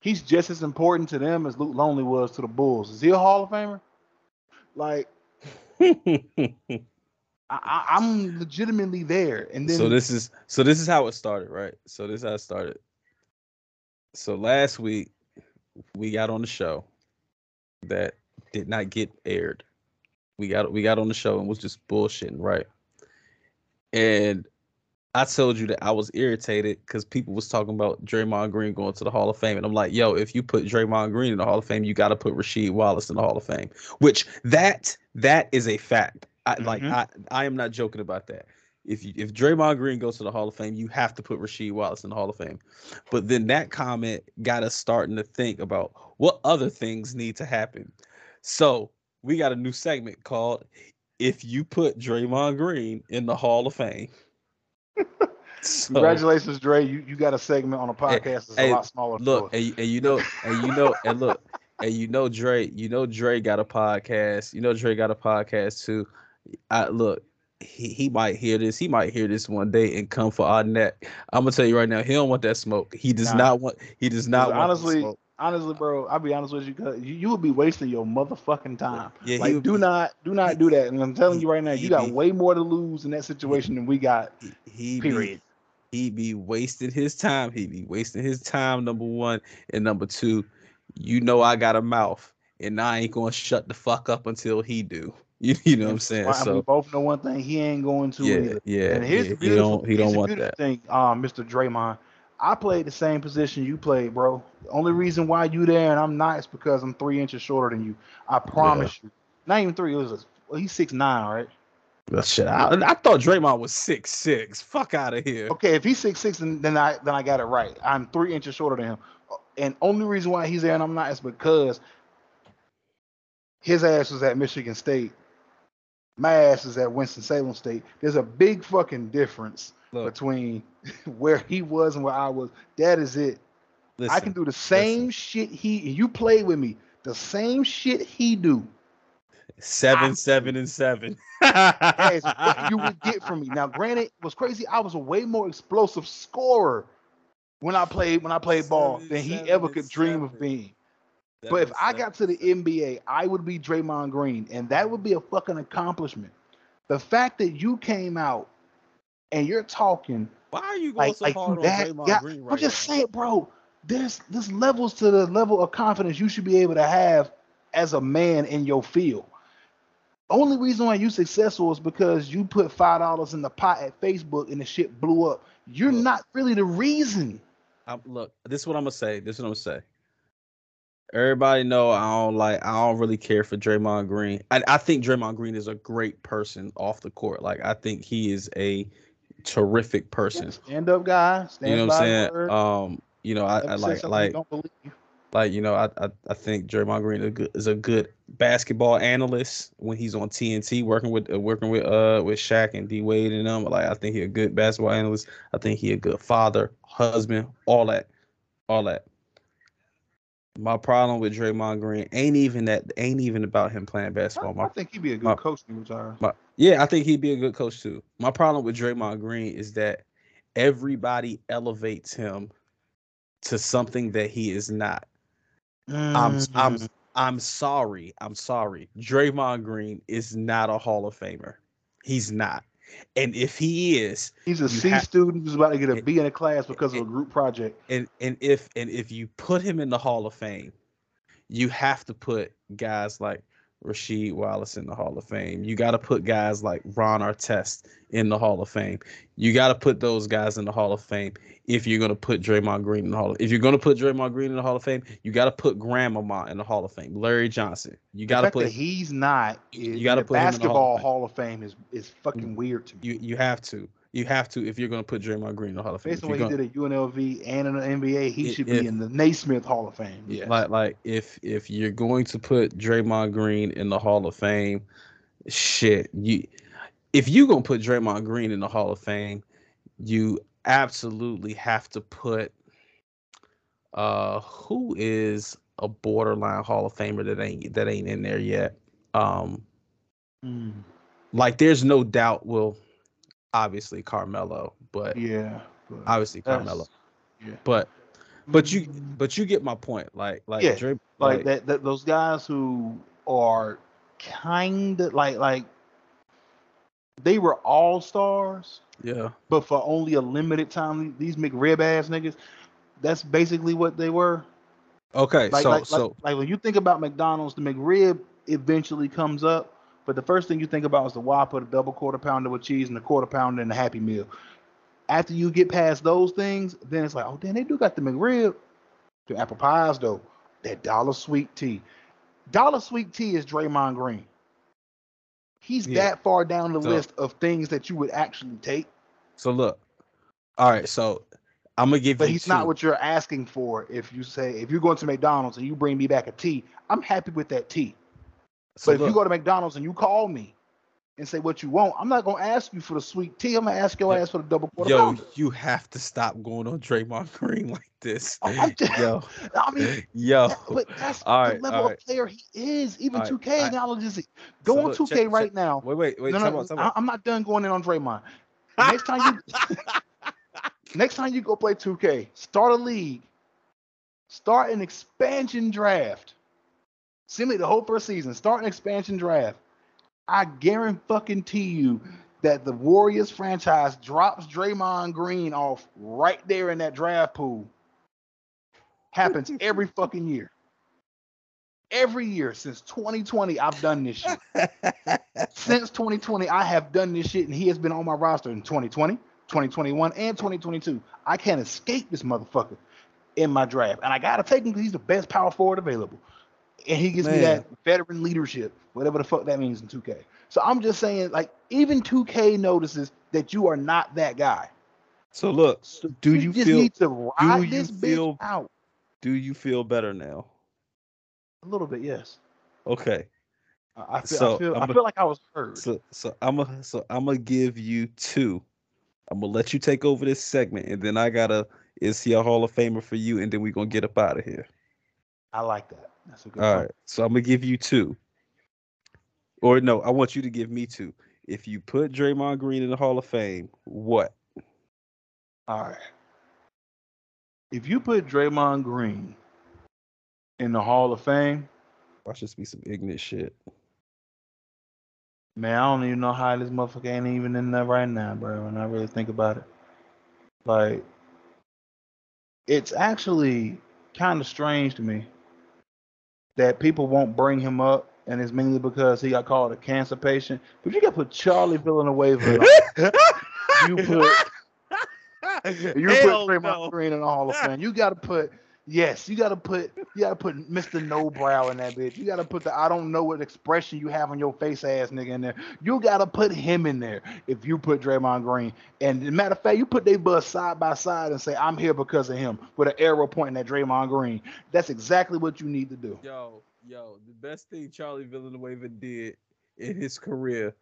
He's just as important to them as Luc Longley was to the Bulls. Is he a Hall of Famer? Like, I, am legitimately there. And then so this is so this is how it started, right? So this is how it started. So last week we got on the show that did not get aired we got we got on the show and was just bullshitting, right? And I told you that I was irritated because people was talking about Draymond Green going to the Hall of Fame, and I'm like, yo, if you put Draymond Green in the Hall of Fame, you got to put Rasheed Wallace in the Hall of Fame. Which that that is a fact. I mm-hmm. like I I am not joking about that. If you if Draymond Green goes to the Hall of Fame, you have to put Rasheed Wallace in the Hall of Fame. But then that comment got us starting to think about what other things need to happen. So we got a new segment called "If You Put Draymond Green in the Hall of Fame." so, Congratulations, Dre! You you got a segment on a podcast that's hey, a lot smaller. Look, and, and you know, and you know, and look, and you know, Dre, you know, Dre got a podcast. You know, Dre got a podcast too. I look. He, he might hear this. He might hear this one day and come for our neck. I'm gonna tell you right now. He don't want that smoke. He does nah. not want. He does not want. Honestly, honestly, bro, I'll be honest with you, cause you, you would be wasting your motherfucking time. Yeah, like, do be, not, do not do that. And I'm telling he, you right now, you got be, way more to lose in that situation than we got. He, period. Be, he be wasting his time. He be wasting his time. Number one, and number two, you know I got a mouth, and I ain't gonna shut the fuck up until he do. You, you know what I'm saying? so we both know one thing: he ain't going to. Yeah, either. yeah. And here's yeah, he don't. He don't want that thing, um, Mr. Draymond I played the same position you played, bro. The only reason why you there and I'm not is because I'm three inches shorter than you. I promise yeah. you. Not even three. It was a, well, he's six nine, right? Well, shit, I, I, thought Draymond was six six. Fuck out of here. Okay, if he's six six, then, then I then I got it right. I'm three inches shorter than him, and only reason why he's there and I'm not is because his ass was at Michigan State. My ass is at Winston Salem State. There's a big fucking difference Look. between where he was and where I was. That is it. Listen, I can do the same listen. shit he you play with me. The same shit he do. Seven, I, seven, and seven. as what you would get from me. Now, granted, was crazy. I was a way more explosive scorer when I played when I played ball than he ever could dream seven. of being. But if I got to the NBA, I would be Draymond Green, and that would be a fucking accomplishment. The fact that you came out and you're talking. Why are you going like, so like hard that, on Draymond yeah, Green right I'm just now? saying, bro. There's there's levels to the level of confidence you should be able to have as a man in your field. Only reason why you successful is because you put five dollars in the pot at Facebook and the shit blew up. You're look, not really the reason. I'm, look, this is what I'm gonna say. This is what I'm gonna say. Everybody know I don't like I don't really care for Draymond Green. I, I think Draymond Green is a great person off the court. Like I think he is a terrific person. Stand up guy. you know what I'm saying? Um, you know, I, I like like like you know, I, I I think Draymond Green is a good, is a good basketball analyst when he's on TNT working with uh, working with uh with Shaq and D Wade and them. Like I think he a good basketball analyst. I think he a good father, husband, all that, all that. My problem with Draymond Green ain't even that ain't even about him playing basketball. My, I think he'd be a good my, coach in retire. My, yeah, I think he'd be a good coach too. My problem with Draymond Green is that everybody elevates him to something that he is not. Mm-hmm. I'm I'm mm. I'm sorry. I'm sorry. Draymond Green is not a Hall of Famer. He's not. And if he is, he's a C student who's about to get a B in a class because and, of a group project. And and if and if you put him in the Hall of Fame, you have to put guys like Rasheed Wallace in the Hall of Fame. You got to put guys like Ron Artest in the Hall of Fame. You got to put those guys in the Hall of Fame if you're going to put Draymond Green in the Hall of If you're going to put Draymond Green in the Hall of Fame, you got to put Grandmama in the Hall of Fame. Larry Johnson. You got to put he's not you got to put basketball Hall of, Hall of Fame is is fucking weird to me. You you have to. You have to if you're going to put Draymond Green in the Hall of Fame. Based on what he did at UNLV and in the NBA, he should be in the Naismith Hall of Fame. Yeah. Like like if if you're going to put Draymond Green in the Hall of Fame, shit, you if you're gonna put Draymond Green in the Hall of Fame, you absolutely have to put Uh, who is a borderline Hall of Famer that ain't that ain't in there yet? Um, Mm, like there's no doubt. Well, obviously Carmelo, but yeah. but obviously Carmelo, Yeah. but but you mm. but you get my point. Like like Yeah, Dre, like that, that those guys who are kind of like like they were all stars, Yeah, but for only a limited time. These McRib ass niggas, that's basically what they were. okay. Like so like, so like like when you think about McDonald's, the McRib eventually comes up, but the first thing you think about is the Whopper, the double quarter pounder with cheese, and the quarter pounder and the Happy Meal. After you get past those things, then it's like, oh damn, they do got the McRib. The apple pies though, that dollar sweet tea. Dollar sweet tea is Draymond Green. He's Yeah. that far down the So- list of things that you would actually take, so look. All right, so I'm gonna give you. but he's two. not what you're asking for. If you say if you're going to McDonald's and you bring me back a tea, I'm happy with that tea. So but if you go to McDonald's and you call me and say what you want, I'm not gonna ask you for the sweet tea. I'm gonna ask your Yo- ass for the double quarter yo, pounder. you have to stop going on Draymond Green like this. Oh, just- yo, I mean, yo. that- but that's All the right, level all of player he is. Even All right, 2K I- acknowledges it. Go So on look, 2K check- right check- now. Wait, wait, wait. no, no, out, I. I'm not done going in on Draymond. Next time you, next time you go play 2K, start a league, start an expansion draft. Simply the whole first season, start an expansion draft. I guarantee you that the Warriors franchise drops Draymond Green off right there in that draft pool. Happens every fucking year. Every year since 2020, I've done this shit. Since 2020, I have done this shit, and he has been on my roster in 2020, 2021, and 2022. I can't escape this motherfucker in my draft, and I gotta take him because he's the best power forward available, and he gives me that veteran leadership, whatever the fuck that means in 2K. So I'm just saying, like, even 2K notices that you are not that guy. so look, So Do you, you feel- need to ride you this feel- bitch out do you feel better now? a little bit? Yes, Okay. I, feel, So, I, feel, I a- feel like I was heard. So so I'm a so I'm gonna give you two. I'm gonna let you take over this segment, and then I gotta is he a Hall of Famer for you, and then we gonna get up out of here. I like that. That's a good. All right. So I'm gonna give you two. Or no, I want you to give me two. If you put Draymond Green in the Hall of Fame, what? All right. If you put Draymond Green in the Hall of Fame, Watch this be some ignorant shit. man, I don't even know how this motherfucker ain't even in there right now, bro. When I really think about it, like, it's actually kind of strange to me that people won't bring him up, and it's mainly because he got called a cancer patient. But you got to put Charlie Villanueva. in you put You Hell put Draymond no. Green in the Hall of Fame. You got to put yes. You got to put you got to put Mr. No Brow in that bitch. You got to put the I don't know what expression you have on your face ass nigga in there. You got to put him in there if you put Draymond Green. And matter of fact, you put they buzz side by side and say I'm here because of him with an arrow pointing at Draymond Green. That's exactly what you need to do. Yo, yo, the best thing Charlie Villanueva did in his career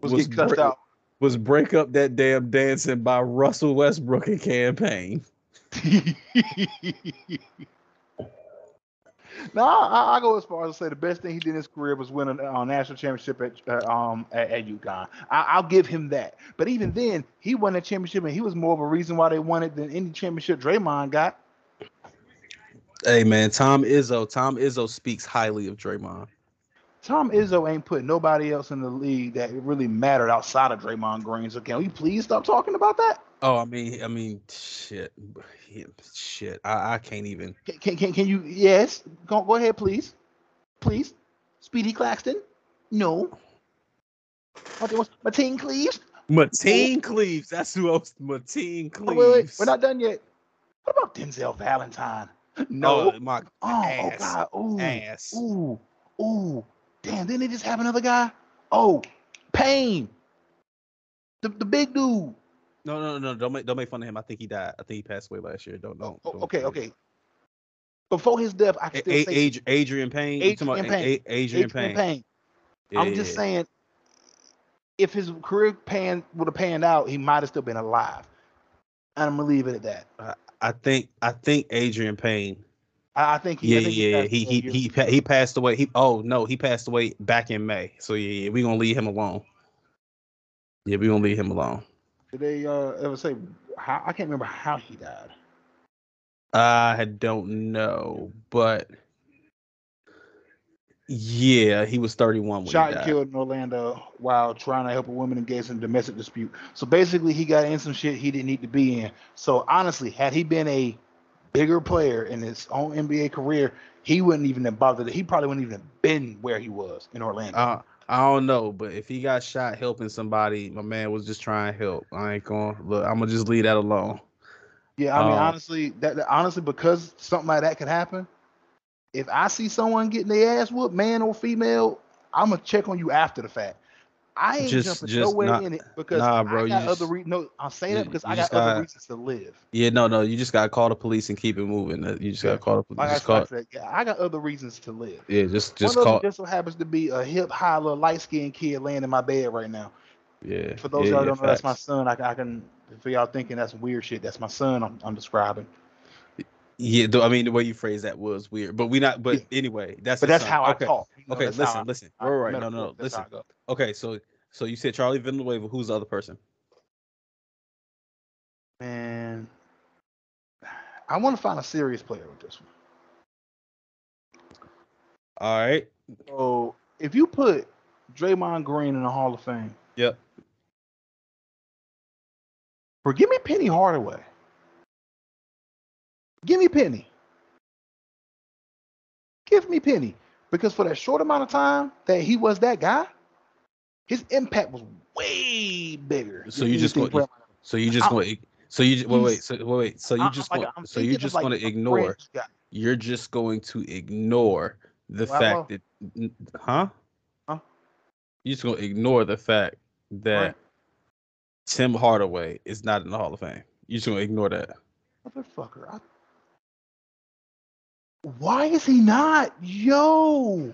Was, get cussed break- out. was break up that damn dancing by Russell Westbrook and campaign. no, I, I go as far as to say the best thing he did in his career was win a, a national championship at uh, um at, at UConn. I, I'll give him that. But even then, he won a championship, and he was more of a reason why they won it than any championship Draymond got. Hey man, Tom Izzo. Tom Izzo speaks highly of Draymond. Tom Izzo ain't put nobody else in the league that really mattered outside of Draymond Green. So can we please stop talking about that? Oh, I mean, I mean, shit, Yeah, shit. I, I can't even. Can, can, can, can you? Yes. Go, go ahead, please. Please. Speedy Claxton? No. What was Mateen Cleaves? Mateen oh. Cleaves. That's who else. Mateen Oh, Cleaves. wait, wait. We're not done yet. What about Denzel Valentine? No. Oh, my Oh, oh ass. God. Ooh. ass. Ooh. Ooh. Damn, didn't they just have another guy? Oh, Payne. The, the big dude. No, no, no. Don't make don't make fun of him. I think he died. I think he passed away last year. Don't don't. Oh, don't- okay, okay. Before his death, I can still A- say Adri- Adreian Payne. Adreian Payne. Adreian Adreian Payne. Payne. Yeah, I'm just saying, if his career pan would have panned out, he might have still been alive. And I'm gonna leave it at that. I think I think Adreian Payne. I, I think he, Yeah, I think yeah, he he he pa- he passed away. He oh no, he passed away back in May. So yeah, yeah we gonna leave him alone. Yeah, we gonna leave him alone. Did they uh, ever say how? I can't remember how he died. I don't know, but yeah, he was 31 when Shot he and died. killed in Orlando while trying to help a woman engage in a domestic dispute. So basically, he got in some shit he didn't need to be in. So honestly, had he been a bigger player in his own NBA career, he wouldn't even have bothered. He probably wouldn't even have been where he was in Orlando. Uh, I don't know, but if he got shot helping somebody, my man was just trying to help. I ain't gonna look. I'm gonna just leave that alone. Yeah, I mean, Um, honestly, that, that- honestly, because something like that could happen. If I see someone getting their ass whooped, man or female, I'm gonna check on you after the fact. I ain't Just- jumping just nowhere not- in it because nah, bro, I got just- other reasons. No, I'm saying that because I just got other gotta- reasons to live. Yeah, no, no, you just gotta call the police and keep it moving. Uh, You just Yeah. gotta call the police. Like I Just call, said, yeah, I got other reasons to live. yeah, just just One call. just so happens to be a hip, high, little light skinned kid laying in my bed right now. Yeah. For those yeah, y'all yeah, don't know, that's my son. I, can- I can, for y'all thinking that's weird shit, that's my son. I'm, I'm describing. Yeah, though, I mean the way you phrased that was weird, but we not. But anyway, that's But that's son. how okay. I talk. you know, Okay, listen, I- listen. I- Right, right, no, no, no. Listen. Okay, so so you said Charlie Villanueva. Who's the other person? Man, I want to find a serious player with this one. All right. So if you put Draymond Green in the Hall of Fame, Yep. Forgive me Penny Hardaway. Give me Penny. Give me Penny. Because for that short amount of time that he was that guy, his impact was way bigger. So you just anything go- So you just going so you wait wait so wait wait so you just going so you just going to ignore you're just going to ignore the fact that huh Huh? you're just going to ignore the fact that. Tim Hardaway is not in the Hall of Fame. You're just going to ignore that. Motherfucker. I... Why is he not? Yo.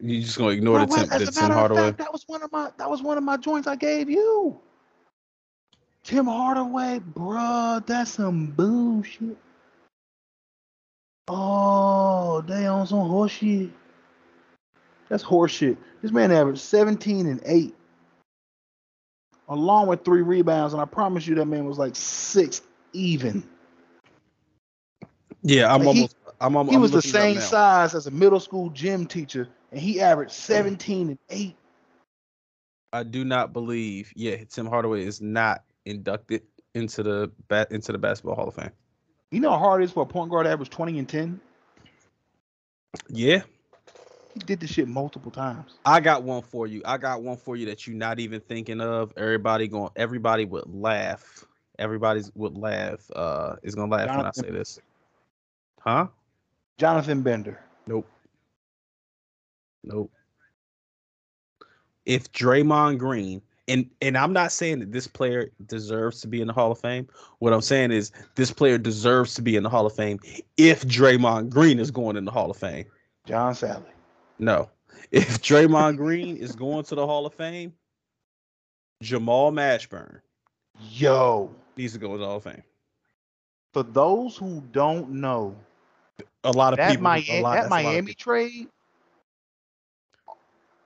You're just going to ignore the Tim, well, as the a Tim Hardaway. fact, that was one of my that was one of my joints I gave you. Tim Hardaway, bruh, that's some bullshit. Oh, they on some horse shit. That's horse shit. This man averaged 17 and 8. Along with three rebounds, and I promise you that man was like six even. Yeah, I'm Like, almost. I'm, I'm, He I'm was the looking it up same size as a middle school gym teacher, and he averaged 17 and 8. I do not believe. Yeah, Tim Hardaway is not inducted into the bat into the Basketball Hall of Fame. You know how hard it is for a point guard to average 20 and 10? Yeah, He did this shit multiple times. I got one for you. I got one for you that you're not even thinking of. Everybody going. Everybody would laugh. Everybody's would laugh. Uh, is gonna laugh when I say this. Huh? Jonathan Bender. Nope. Nope. If Draymond Green and and I'm not saying that this player deserves to be in the Hall of Fame. What I'm saying is this player deserves to be in the Hall of Fame if Draymond Green is going in the Hall of Fame. John Salley. No. If Draymond Green is going to the Hall of Fame, Jamal Mashburn Yo, needs to go in the Hall of Fame. for those who don't know, A lot of that people. a Miami, lot- that that's a lot Miami trade,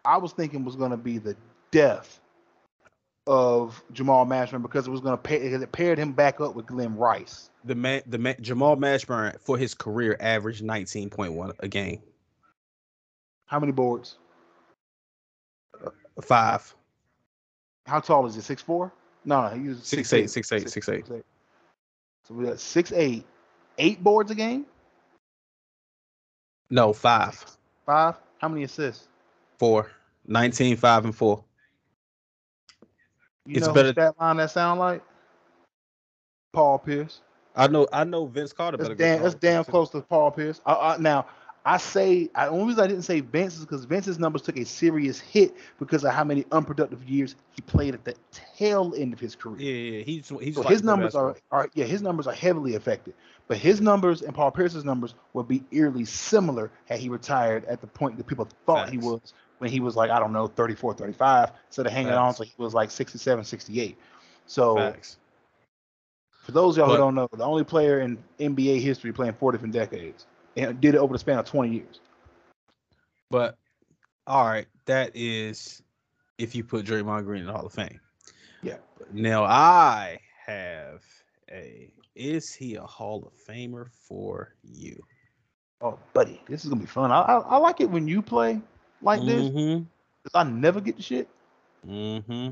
I was thinking was going to be the death of Jamal Mashburn because it was going to pay, because it paired him back up with Glen Rice. The man, the man, Jamal Mashburn for his career averaged 19.1 a game. How many boards? Uh, five. How tall is he? Six four? No, no, he was Six eight, six eight, six eight. So we got six eight, eight boards a game. No, five. Five. How many assists? Four. 19, 5, and 4. You It's know better- stat line that sound like? Paul Pierce. I know I know Vince Carter That's better damn. That's Hall of Fame, damn close to Paul Pierce. I, I, now, I say I, the only reason I didn't say Vince is because Vince's numbers took a serious hit because of how many unproductive years he played at the tail end of his career. Yeah, yeah, yeah. He's he's So like his numbers are, are yeah, his numbers are heavily affected. But his numbers and Paul Pierce's numbers would be eerily similar had he retired at the point that people thought he was when he was like, I don't know, 34, 35, instead of hanging on so he was like 67, 68. So. For those of y'all But- who don't know, the only player in NBA history playing four different decades and did it over the span of 20 years. But all right, that is if you put Draymond Green in the Hall of Fame. Yeah. Now I have a is he a Hall of Famer for you? Oh, buddy, this is gonna be fun. I I, I like it when you play like this Mm-hmm. 'cause I never get the shit. Mm-hmm.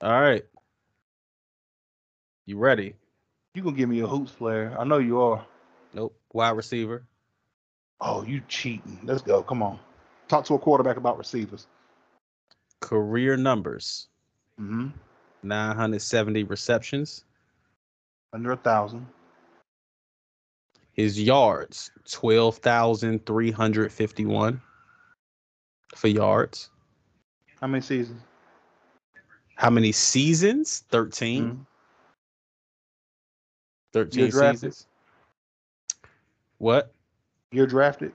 All right. You ready? You gonna give me a hoops player? I know you are. Nope. Wide receiver. Oh, you cheating? Let's go. Come on. Talk to a quarterback about receivers. Career numbers. Mm-hmm. 970 receptions. Under a thousand. His yards, 12,351 for yards. How many seasons? How many seasons? 13. Mhm. 13 Year drafted? seasons. What? You're drafted.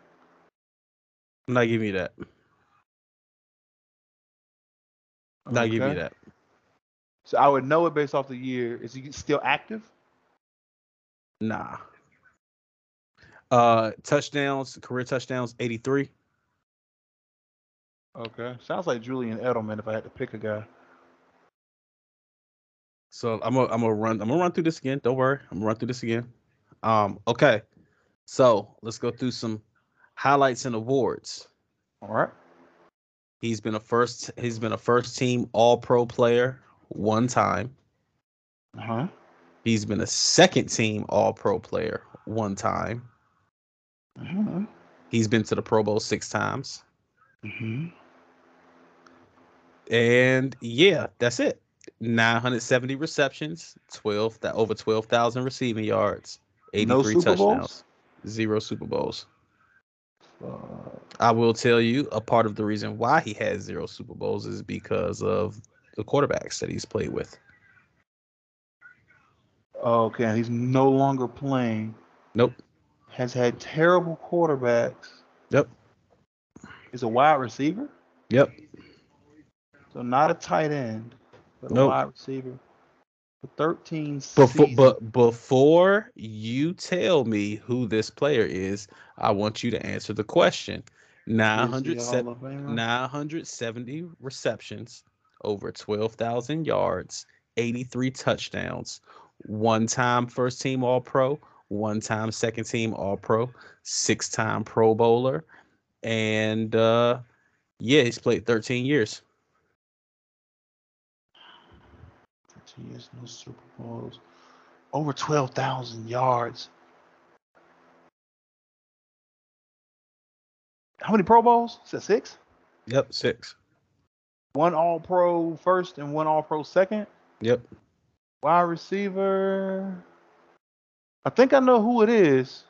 I'm not giving you that. Not giving you Okay. that. So I would know it based off the year. Is he still active? Nah. Uh touchdowns, career touchdowns, 83. Okay. Sounds like Julian Edelman if I had to pick a guy. So I'm gonna I'm gonna run I'm gonna run through this again. Don't worry, I'm gonna run through this again. Um, okay. So let's go through some highlights and awards. All right. He's been a first he's been a first team all pro player one time. Uh huh. He's been a second team all pro player one time. Uh-huh. He's been to the Pro Bowl six times. Mm-hmm. And yeah, that's it. 970 receptions, 12 that over 12,000 receiving yards, 83 No touchdowns, Bowls? zero Super Bowls. Uh, I will tell you a part of the reason why he has zero Super Bowls is because of the quarterbacks that he's played with. Okay. He's no longer playing. Nope. Has had terrible quarterbacks. Yep. Is a wide receiver. Yep. So not a tight end, but a Nope. wide receiver. For 13 Before, but before you tell me who this player is, I want you to answer the question. Is 907 Hall of Famer? 970 receptions, over 12,000 yards, 83 touchdowns, one time first team All Pro, one time second team All Pro, six time Pro Bowler, and uh, yeah, he's played 13 years. 13 years, no Super Bowls. Over 12,000 yards. How many Pro Bowls? Is that six? Yep, six. One All Pro first and one All Pro second. Yep. Wide receiver. I think I know who it is.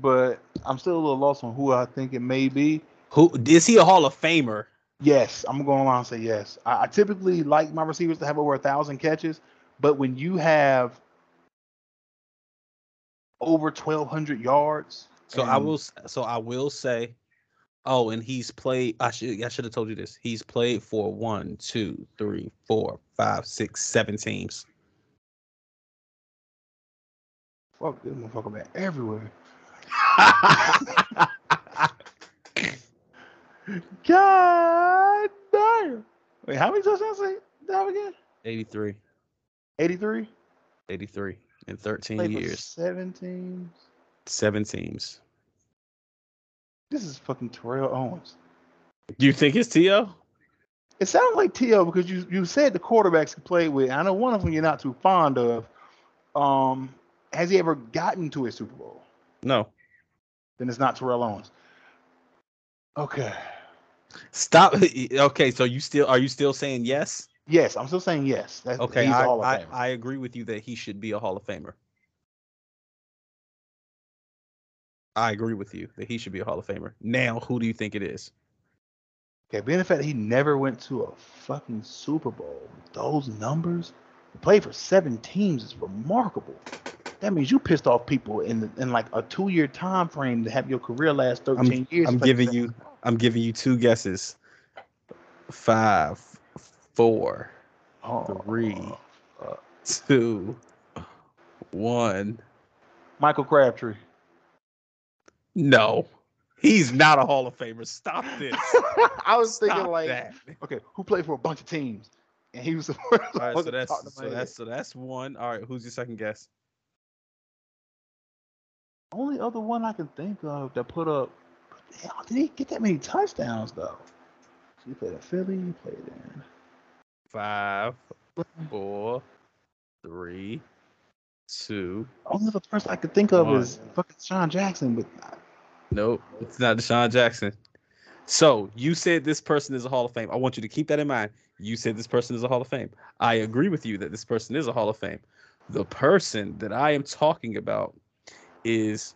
But I'm still a little lost on who I think it may be. Who is he a Hall of Famer? Yes, I'm going along and say yes. I, I typically like my receivers to have over a thousand catches, but when you have over 1,200 yards, So I will. So I will say. Oh, and he's played. I should. I should have told you this. He's played for one, two, three, four, five, six, seven teams. fuck this motherfucker man everywhere. God damn. Wait, how many touchdowns did he have again? 83, 83? 83 in 13 years, Seven teams. seven teams. This is fucking Terrell Owens. Do you think it's T.O.? It sounds like T.O. because you, you said the quarterbacks he played with. I know one of them you're not too fond of. Um, has he ever gotten to a Super Bowl? No. Then it's not Terrell Owens. Okay. Stop. Okay, so you still are you still saying yes? Yes, I'm still saying yes. That's, Okay, he's a I, Hall of I, Famer. I agree with you that he should be a Hall of Famer. I agree with you that he should be a Hall of Famer. Now, who do you think it is? Okay, being the fact that he never went to a fucking Super Bowl, those numbers, he played for seven teams is remarkable. That means you pissed off people in the, in like a two year time frame to have your career last 13 years. I'm giving you I'm giving you two guesses. Five, four, oh, three, two, one. Michael Crabtree. No, he's not a Hall of Famer. Stop this. I was Stop thinking like, that. okay, who played for a bunch of teams, and he was the first All right, so that's popped in my so that's so that's one. All right, who's your second guess? only other one I can think of that put up. Hell, did he get that many touchdowns though? So he played at Philly. He played in. Five, four, three, two. Only the person I could think of One. is fucking Sean Jackson, but Nope, it's not DeSean Jackson. So you said this person is a Hall of Fame. I want you to keep that in mind. You said this person is a Hall of Fame. I agree with you that this person is a Hall of Fame. The person that I am talking about is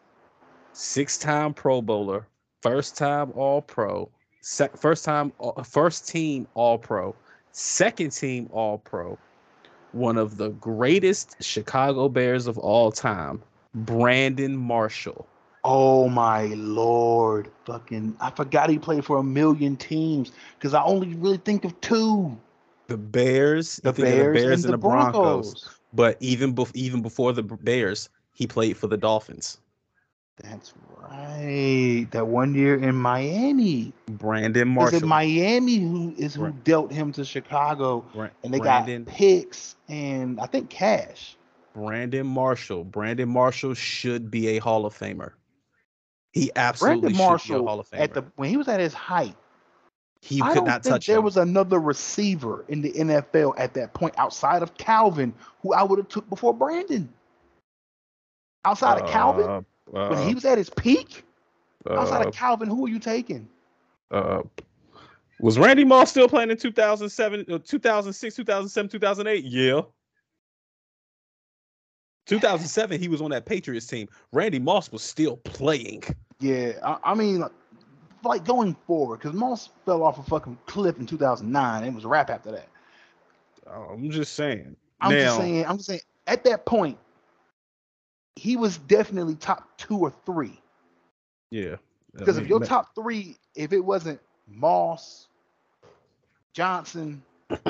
six-time Pro Bowler, first-time All-Pro, sec- first-time, uh, first-team All-Pro, second-team All-Pro, one of the greatest Chicago Bears of all time, Brandon Marshall. Oh my lord, fucking! I forgot he played for a million teams because I only really think of two: The Bears, the you think of Bears, the Bears and the Broncos. But even bef- even before the Bears, he played for the Dolphins. That's right. That one year in Miami. Brandon Marshall. it Miami who is who dealt him to Chicago? And they Brandon, got picks and I think cash. Brandon Marshall. Brandon Marshall should be a Hall of Famer. He absolutely Brandon should be a Marshall Hall of Famer. at the when he was at his height, he I could don't not think touch there him. was another receiver in the NFL at that point outside of Calvin who I would have took before Brandon. Outside of Calvin, Uh, when uh, he was at his peak, outside uh, of Calvin, who are you taking? uh, was Randy Moss still playing in 2007, uh, 2006, 2007, 2008? Yeah. 2007, he was on that Patriots team. Randy Moss was still playing. Yeah, I, I mean, like, like going forward, because Moss fell off a fucking cliff in 2009. It was a wrap after that. I'm just saying. I'm now, just saying. I'm just saying. At that point, he was definitely top two or three. yeah. Because I if your top three, if it wasn't Moss, Johnson,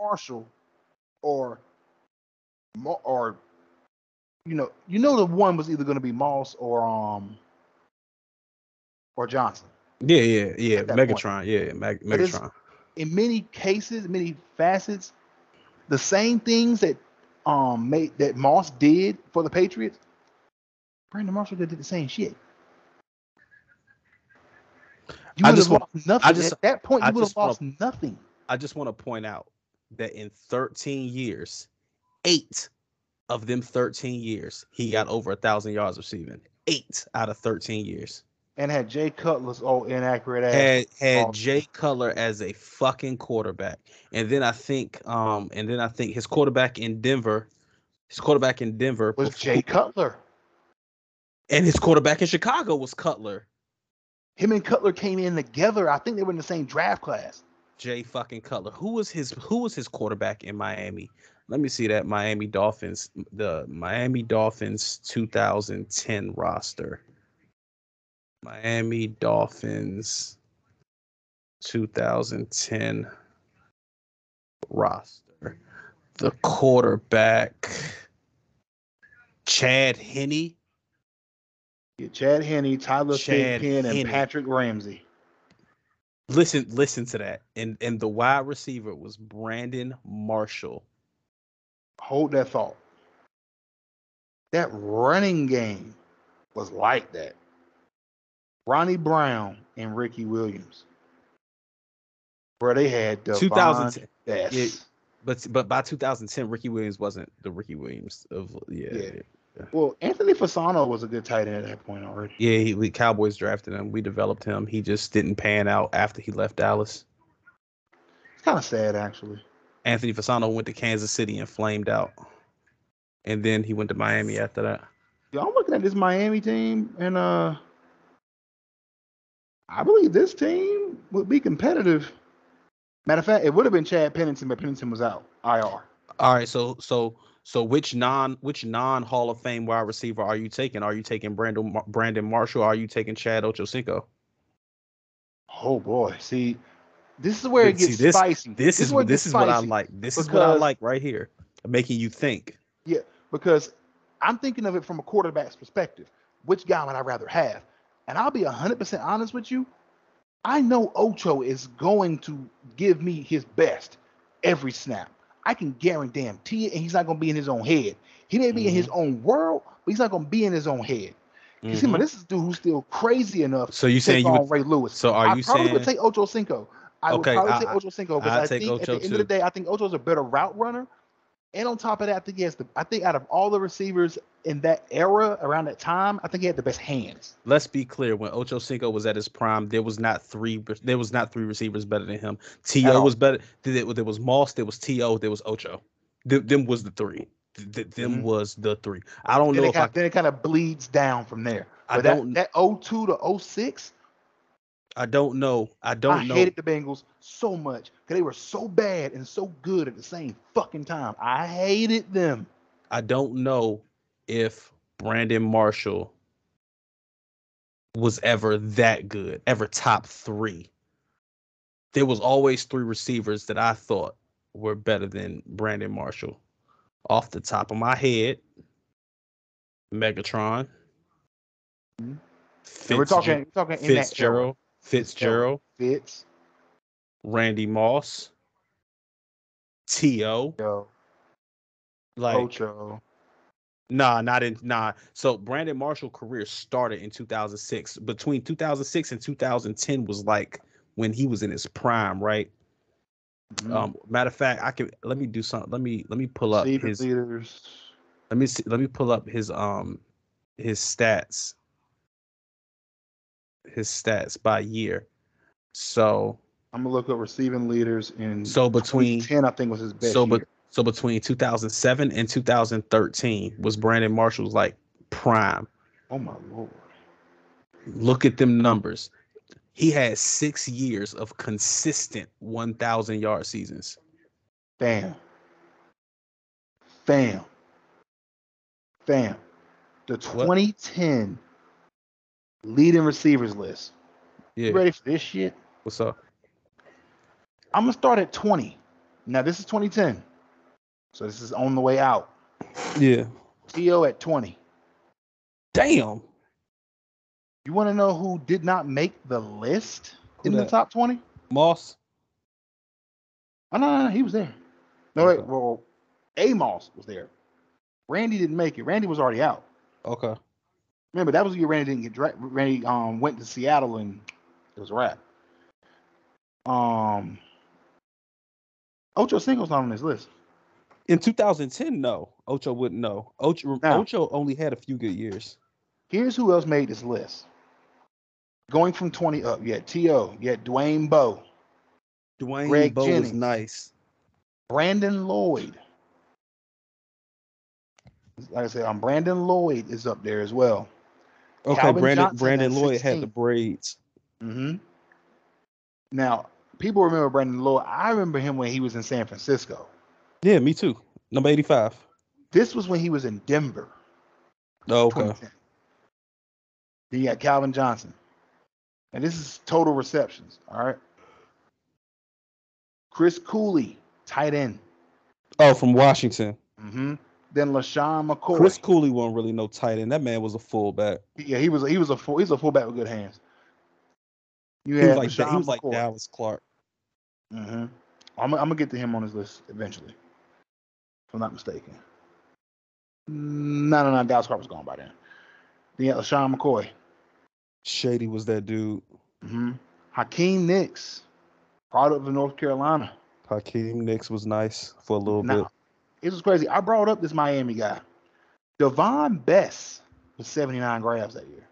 Marshall, or or you know, you know the one was either going to be Moss or um or Johnson. yeah, yeah, yeah, at that point. Megatron, yeah, it's- Megatron. in many cases, many facets, the same things that um made that Moss did for the Patriots, Brandon Marshall did the same shit. You I would just have want- nothing. I just- At that point, you would have just wanna- lost nothing. I just want to point out that in 13 years, eight of them 13 years, he got over a thousand yards receiving. Eight out of 13 years. And had Jay Cutler's old inaccurate ass. Had had. Jay Cutler as a fucking quarterback, and then I think, um, and then I think his quarterback in Denver, his quarterback in Denver was before- Jay Cutler. and his quarterback in Chicago was Cutler. Him and Cutler came in together. I think they were in the same draft class. Jay fucking Cutler. Who was his who was his quarterback in Miami? Let me see that Miami Dolphins, the Miami Dolphins 2010 roster. Miami Dolphins 2010 roster. The quarterback Chad Henne. Yeah, Chad Henne, Tyler Chad and Patrick Ramsey. Listen, listen to that. And and the wide receiver was Brandon Marshall. Hold that thought. That running game was like that. Ronnie Brown and Ricky Williams. Bro, they had Devon 2010. Best. yeah. But but by 2010, Ricky Williams wasn't the Ricky Williams of yeah Yeah. yeah. Well, Anthony Fasano was a good tight end at that point already. Yeah, he, we Cowboys drafted him. We developed him. He just didn't pan out after he left Dallas. It's kind of sad, actually. Anthony Fasano went to Kansas City and flamed out, and then he went to Miami after that. Yeah, I'm looking at this Miami team, and uh, I believe this team would be competitive. Matter of fact, it would have been Chad Pennington, but Pennington was out. IR. All right, so so so which non which non Hall of Fame wide receiver are you taking? Are you taking Brandon Brandon Marshall? Are you taking Chad Ochocinco? Oh boy, see, this is where it See, gets this- spicy. This is where this is what I like. This is what I like right here. making you think. Yeah, because I'm thinking of it from a quarterback's perspective. Which guy would I rather have? And I'll be 100% honest with you. I know Ocho is going to give me his best every snap. I can guarantee it, and he's not going to be in his own head. He may be in his own world, but he's not going to be in his own head. You see, Mhm. man, this is a dude who's still crazy enough So you to saying you would? Ray Lewis. So are you I probably saying? would take Ocho Cinco. I would Okay, probably I- take Ocho Cinco because I'd I think Ocho at the end too. of the day, I think Ocho's a better route runner. And on top of that, I think he has the. I think out of all the receivers in that era, around that time, I think he had the best hands. Let's be clear. When Ocho Cinco was at his prime, there was not three. There was not three receivers better than him. T.O. was better. There, there was Moss. There was To. There was Ocho. Them, them was the three. Th- th- them Mhm. was the three. I don't Then know it, if I. then it kind of bleeds down from there. I But that, don't. that 02 to 06, I don't know. I don't I know. I hated the Bengals so much because they were so bad and so good at the same fucking time. I hated them. I don't know if Brandon Marshall was ever that good, ever top three. There was always three receivers that I thought were better than Brandon Marshall. Off the top of my head, Megatron, Mhm. And we're talking, we're talking in that era. Fitzgerald, Fitzgerald, Fitz, Randy Moss, T.O. yo, Like Ocho. Nah, not in nah. So Brandon Marshall career started in 2006. Between 2006 and 2010 was like when he was in his prime, right? Mhm. Um, matter of fact, I can let me do something. Let me let me pull up Receiving his. leaders. Let me see. Let me pull up his um his stats. His stats by year. So I'm gonna look up receiving leaders in so between 10. I think was his best. so but so between 2007 and 2013 was Brandon Marshall's like prime. oh my lord, Look at them numbers. He had six years of consistent 1,000 yard seasons. bam, bam, bam. The 2010 leading receivers list. Yeah. You ready for this shit? What's up? I'm gonna start at 20. Now this is 2010, so this is on the way out. Yeah. T.O. at 20. Damn. You want to know who did not make the list Who in the top 20? Moss. Oh no, no, no, he was there. No, wait, well, Amos was there. Randy didn't make it. Randy was already out. Okay. Remember that was the year Randy didn't get dra- Randy um went to Seattle and it was a wrap. Um, Ocho Cinco's not on this list. In 2010, no. Ocho wouldn't know. Ocho, Now- Ocho only had a few good years. Here's who else made this list. Going from 20 up, you had T.O., you had Dwayne Bowe, Dwayne Greg Bowe Jennings. was nice. Brandon Lloyd. Like I said, um, Brandon Lloyd is up there as well. Okay, Calvin Brandon Johnson Brandon Lloyd had the 16. braids. hmm Now, people remember Brandon Lloyd. I remember him when he was in San Francisco. Yeah, me too. Number 85. This was when he was in Denver. Oh, okay. 2010. Then you got Calvin Johnson. And this is total receptions. All right. Chris Cooley, tight end. Oh, from Washington. hmm Then LeSean McCoy. Chris Cooley wasn't really no tight end. That man was a fullback. yeah, he was he was a full, he's a fullback with good hands. You He had was like LeSean he was like Dallas Clark. hmm I'm, I'm gonna get to him on his list eventually, if I'm not mistaken. No, no, no. Dallas Clark was gone by then. Then had LeSean McCoy. Shady was that dude. hmm Hakeem Nicks, product of North Carolina. Hakeem Nicks was nice for a little bit. It was crazy. I brought up this Miami guy. Davone Bess was 79 grabs that year.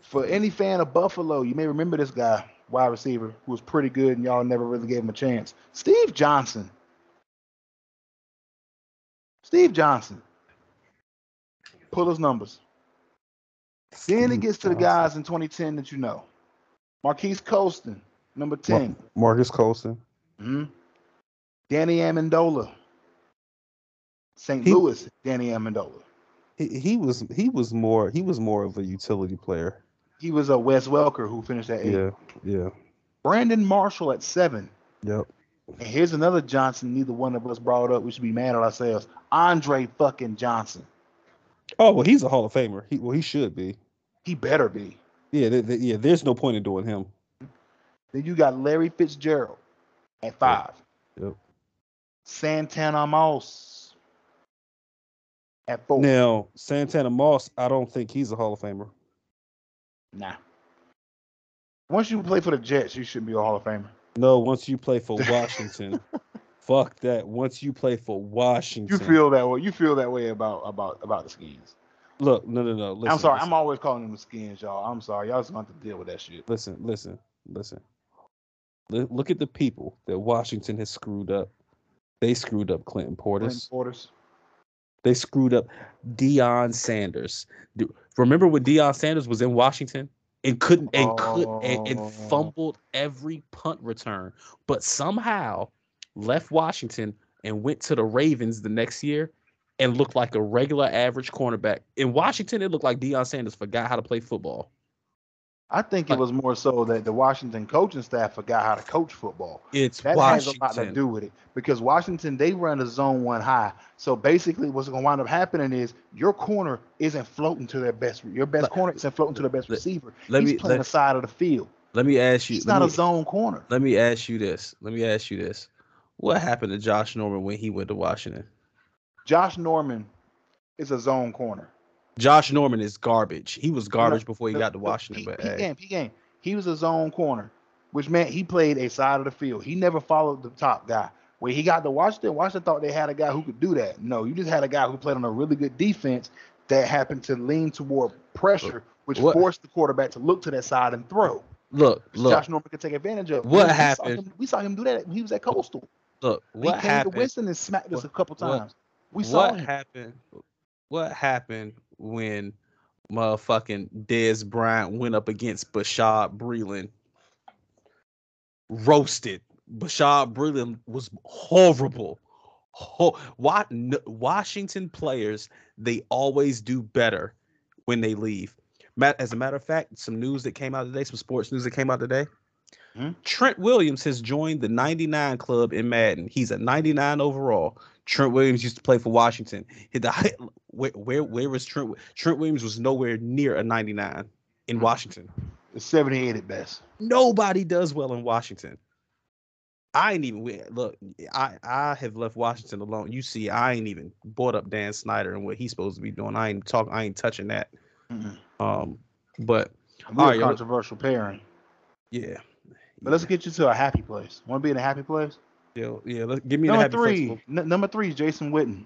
For any fan of Buffalo, you may remember this guy, wide receiver, who was pretty good and y'all never really gave him a chance. Steve Johnson. Steve Johnson. Pull those numbers. Then it gets to the guys in 2010 that you know. Marquise Colston, number 10. Marcus Colson. hmm Danny Amendola. St. He- Louis, Danny Amendola. He, he was he was more he was more of a utility player. He was a Wes Welker who finished at eight. Yeah, yeah, Brandon Marshall at seven. yep. And here's another Johnson. Neither one of us brought up. We should be mad at ourselves. Andre fucking Johnson. Oh well, he's a Hall of Famer. He well, he should be. He better be. Yeah, th- th- yeah. There's no point in doing him. Then you got Larry Fitzgerald at five. Yep. Santana Moss at four. Now Santana Moss, I don't think he's a Hall of Famer. Nah. Once you play for the Jets, you shouldn't be a Hall of Famer. No, once you play for Washington, fuck that. Once you play for Washington, You feel that way. You feel that way about about about the skins. look. No, no, no. Listen, I'm sorry. Listen, I'm always calling them the skins, y'all. I'm sorry. Y'all just going to have to deal with that shit. listen, listen, listen. Look, look at the people that Washington has screwed up. They screwed up Clinton Clinton Portis. Portis. They screwed up Deion Sanders. Remember when Deion Sanders was in Washington and couldn't and could and, and Oh. fumbled every punt return, but somehow left Washington and went to the Ravens the next year and looked like a regular average cornerback. In Washington, it looked like Deion Sanders forgot how to play football. I think it was more so that the Washington coaching staff forgot how to coach football. It's That has a lot to do with it because Washington they run a zone one high. So basically, what's going to wind up happening is your corner isn't floating to their best. Your best Let- corner isn't floating to their best let- receiver. let He's me- playing let- the side of the field. Let me ask you. He's not me- a zone corner. Let me ask you this. Let me ask you this. What happened to Josh Norman when he went to Washington? Josh Norman is a zone corner. Josh Norman is garbage. He was garbage before he got to Washington. P- But P hey, game, P game. He was a zone corner, which meant he played a side of the field. He never followed the top guy. When he got to Washington, Washington thought they had a guy who could do that. No, you just had a guy who played on a really good defense that happened to lean toward pressure, which What- forced the quarterback to look to that side and throw. look, look, Josh Norman could take advantage of. What We- we saw happened- him- We saw him do that when he was at Coastal. look. he What came happened? to Winston and smacked us what- a couple what- times. we saw What him. happened? What happened when motherfucking Dez Bryant went up against Bashaud Breeland? Roasted. Bashaud Breeland was horrible. Ho- n- Washington players, they always do better when they leave. Matt, as a matter of fact, some news that came out today, some sports news that came out today. Mhm. Trent Williams has joined the 99 club in Madden. He's a 99 overall. Trent Williams used to play for Washington. Hit the high- where where where was Trent? Trent Williams was nowhere near a 99 in Mhm. Washington. It's 78 at best. Nobody does well in Washington. I ain't even look. I I have left Washington alone. You see, I ain't even brought up Dan Snyder and what he's supposed to be doing. I ain't talk. I ain't touching that. Mm-mm. Um, but We're right, controversial pairing. yeah, But let's get you to a happy place. Want to be in a happy place? Yeah, yeah. Let, give me the Number three, n- number three is Jason Witten.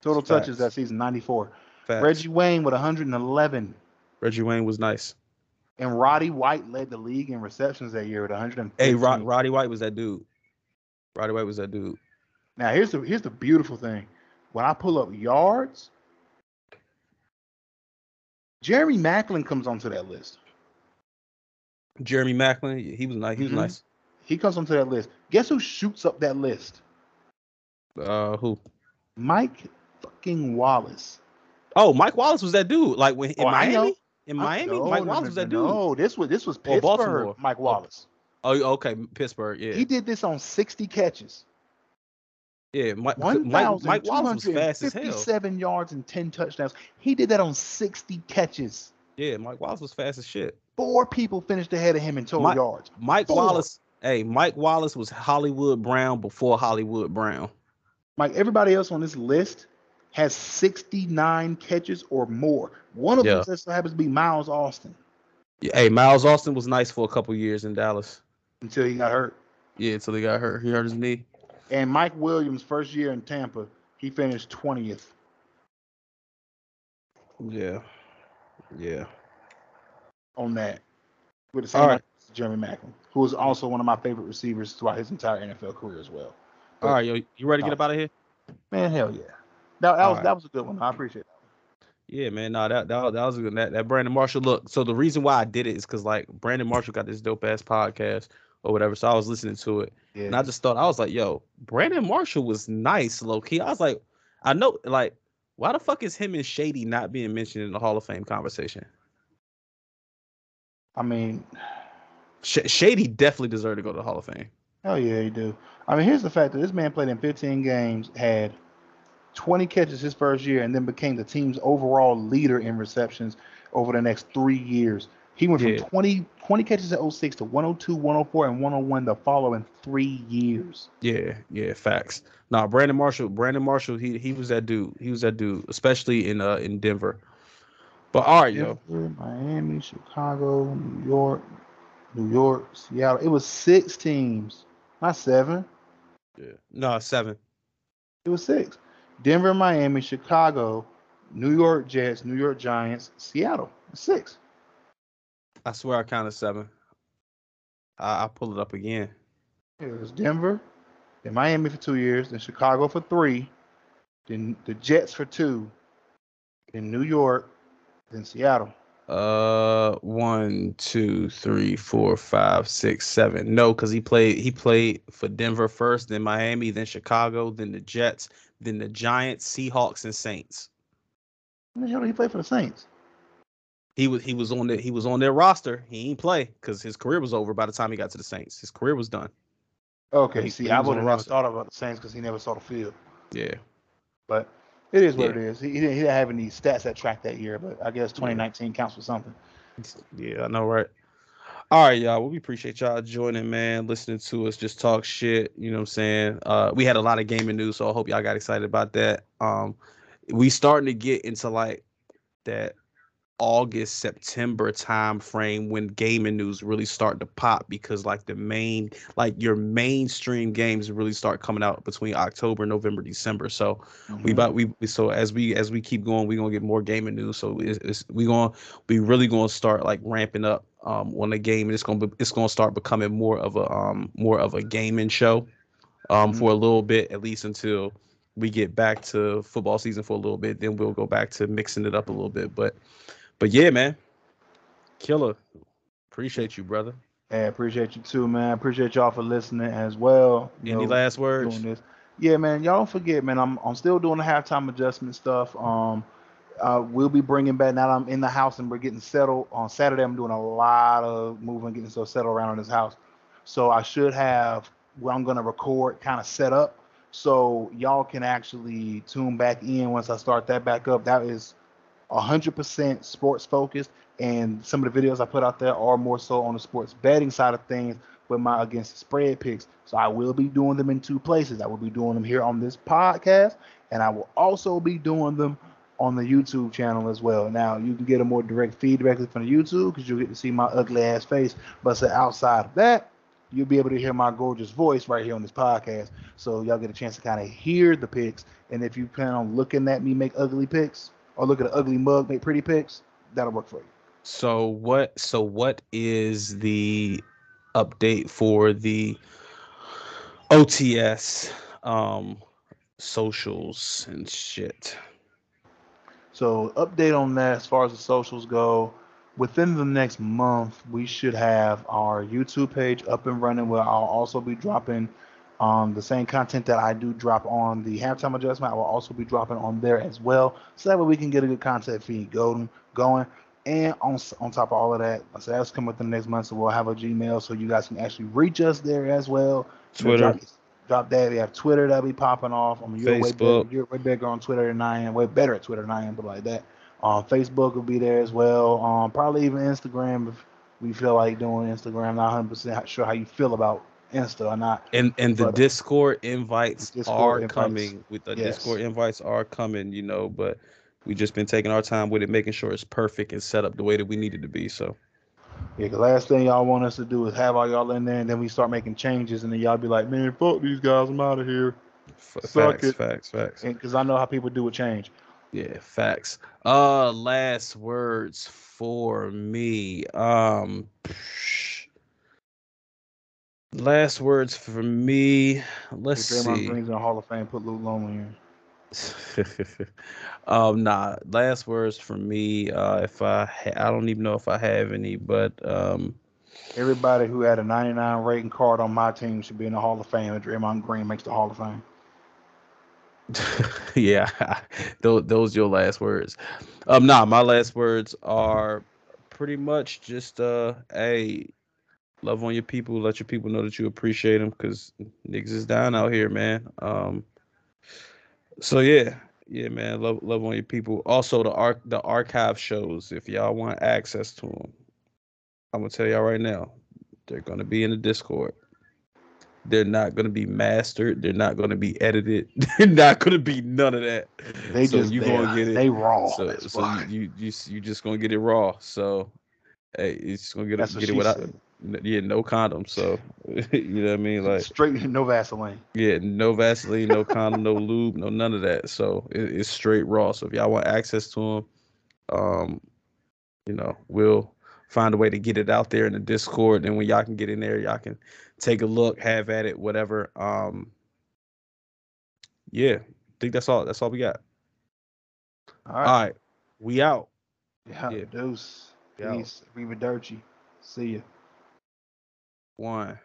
Total Facts. touches that season, 94. Facts. Reggie Wayne with 111. Reggie Wayne was nice. And Roddy White led the league in receptions that year with 115. Hey, Rod, Roddy White was that dude. Roddy White was that dude. Now here's the here's the beautiful thing. When I pull up yards, Jeremy Maclin comes onto that list. Jeremy Maclin, he was nice. He was Mhm. nice. He comes onto that list. Guess who shoots up that list? Uh, who? Mike fucking Wallace. Oh, Mike Wallace was that dude. Like when in Oh, Miami. In Miami, no, Mike Wallace no, was that dude. No, this was this was Or Pittsburgh. Baltimore. Mike Wallace. Oh, okay, Pittsburgh. Yeah, He did this on 60 catches. yeah. Mike, Mike, Mike Wallace was fast as hell. 1,257 yards and 10 touchdowns. He did that on 60 catches. Yeah, Mike Wallace was fast as shit. Four people finished ahead of him in total Mike- yards. Mike Four. Wallace. Hey, Mike Wallace was Hollywood Brown before Hollywood Brown. Mike, everybody else on this list has 69 catches or more. One of Yeah. them just so happens to be Miles Austin Yeah, hey, Miles Austin was nice for a couple years in Dallas. until he got hurt. Yeah, until he got hurt. He hurt his knee. And Mike Williams' first year in Tampa, he finished 20th. Yeah, yeah. on that with the same All right. Jeremy Maclin, who was also one of my favorite receivers throughout his entire NFL career as well. All right, yo, you ready to get up out of here? Man, hell yeah. That, that was right. that was a good one. I appreciate that. Yeah, man. No, that that, that was a good that, that Brandon Marshall look. So the reason why I did it is because like Brandon Marshall got this dope ass podcast or whatever. So I was listening to it Yeah. and I just thought I was like, yo, Brandon Marshall was nice, low key. I was like, I know, like, why the fuck is him and Shady not being mentioned in the Hall of Fame conversation? I mean, Sh- Shady definitely deserved to go to the Hall of Fame. Oh yeah, he do. I mean, here's the fact that this man played in 15 games, had 20 catches his first year, and then became the team's overall leader in receptions over the next three years. He went from Yeah. 20, 20 catches at 06 to 102, 104, and 101 the following three years. Yeah, yeah, facts. Nah, Brandon Marshall, Brandon Marshall, he he was that dude. He was that dude, especially in uh in Denver. But all right, yo. Miami, Chicago, New York, New York, Seattle. It was six teams, not seven. Yeah. No, seven. It was six. Denver, Miami, Chicago, New York Jets, New York Giants, Seattle. Six. I swear I counted seven. I I'll pull it up again. It was Denver, then Miami for two years, then Chicago for three, then the Jets for two, then New York, then Seattle. Uh, one, two, three, four, five, six, seven. No, because he played. He played for Denver first, then Miami, then Chicago, then the Jets, then the Giants, Seahawks, and Saints. When the hell did he play for the Saints? He was he was on the he was on their roster. He ain't play because his career was over by the time he got to the Saints. His career was done. Okay, He- see, he I would have never thought about the Saints because he never saw the field. Yeah. But it is what Yeah. it is. He, he didn't, he didn't have any stats that track that year, but I guess 2019 counts for something. Yeah, I know, right? All right, y'all. Well, we appreciate y'all joining, man, listening to us just talk shit. You know what I'm saying? Uh, we had a lot of gaming news, so I hope y'all got excited about that. Um, we starting to get into like that August, September time frame when gaming news really start to pop because like the main like your mainstream games really start coming out between October, November, December. So we Mhm. about we we- so as we as we keep going, we're gonna get more gaming news. So it's, it's we gonna we really gonna start like ramping up um on the game, and it's gonna be, it's gonna start becoming more of a um more of a gaming show, um Mhm. for a little bit at least until we get back to football season for a little bit. Then we'll go back to mixing it up a little bit. But but yeah, man, killer, appreciate you, brother. Hey, appreciate you too, man. Appreciate y'all for listening as well. You Any know, last words? doing this. Yeah, man. Y'all don't forget, man. I'm I'm still doing the halftime adjustment stuff. Um, uh, we'll be bringing back now. that I'm in the house and we're getting settled on Saturday. I'm doing a lot of moving, getting so settled around in this house. So I should have what I'm gonna record kind of set up, so y'all can actually tune back in once I start that back up. That is 100% sports focused, and some of the videos I put out there are more so on the sports betting side of things with my against the spread picks. So I will be doing them in two places. I will be doing them here on this podcast, and I will also be doing them on the YouTube channel as well. Now you can get a more direct feed directly from the YouTube because you'll get to see my ugly ass face. But so outside of that, you'll be able to hear my gorgeous voice right here on this podcast. So y'all get a chance to kind of hear the picks. And if you plan on looking at me make ugly picks or look at an ugly mug make pretty pics, that'll work for you. So what so what is the update for the OTS um socials and shit? So update on that as far as the socials go. Within the next month, we should have our YouTube page up and running. Where I'll also be dropping um, the same content that I do drop on the halftime adjustment. I will also be dropping on there as well, so that way we can get a good content feed going. Going and on on top of all of that, so that's coming within the next month. So we'll have a Gmail, so you guys can actually reach us there as well. Twitter. drop, drop that. We have Twitter that'll be popping off. I mean, you're way better. You're way bigger on Twitter than I am. Way better at Twitter than I am, but like that. Um, Facebook will be there as well. Um, probably even Instagram if we feel like doing Instagram. Not 100 percent sure how you feel about Insta or not. And and the Discord invites Discord are invites, coming. With the yes. Discord invites are coming, you know, but we just been taking our time with it, making sure it's perfect and set up the way that we need it to be. So Yeah, the last thing y'all want us to do is have all y'all in there, and then we start making changes, and then y'all be like, "Man, fuck these guys, I'm out of here." f- Suck facts, it. facts, facts. Because I know how people do with change. Yeah, facts. Uh last words for me. Um last words for me. Let's If Draymond see. Green's in the Hall of Fame, put Luc Longley in. um nah, last words for me. Uh if I ha- I don't even know if I have any, but um Everybody who had a 99 rating card on my team should be in the Hall of Fame, and Draymond Green makes the Hall of Fame. yeah, those those your last words. Um, nah, my last words are pretty much just uh, hey, love on your people. Let your people know that you appreciate them because niggas is down out here, man. Um, so yeah, yeah, man. Love love on your people. Also, the arc the archive shows. If y'all want access to them, I'm gonna tell y'all right now, they're gonna be in the Discord. They're not gonna be mastered. They're not gonna be edited. They're not gonna be none of that. They so just you they, gonna get it. They raw. so so you, you you you just gonna get it raw. So hey, it's gonna get That's get it without said. Yeah no condom. So you know what I mean like. Straight no Vaseline. Yeah, no Vaseline, no condom, no lube, no none of that. So it, it's straight raw. So if y'all want access to them, um, you know, we'll find a way to get it out there in the Discord. And when y'all can get in there, y'all can take a look, have at it, whatever. Um, yeah, I think that's all. That's all we got. All All right. right, we out. Yeah. yeah. Deuce. Peace. Arrivederci. See ya. One.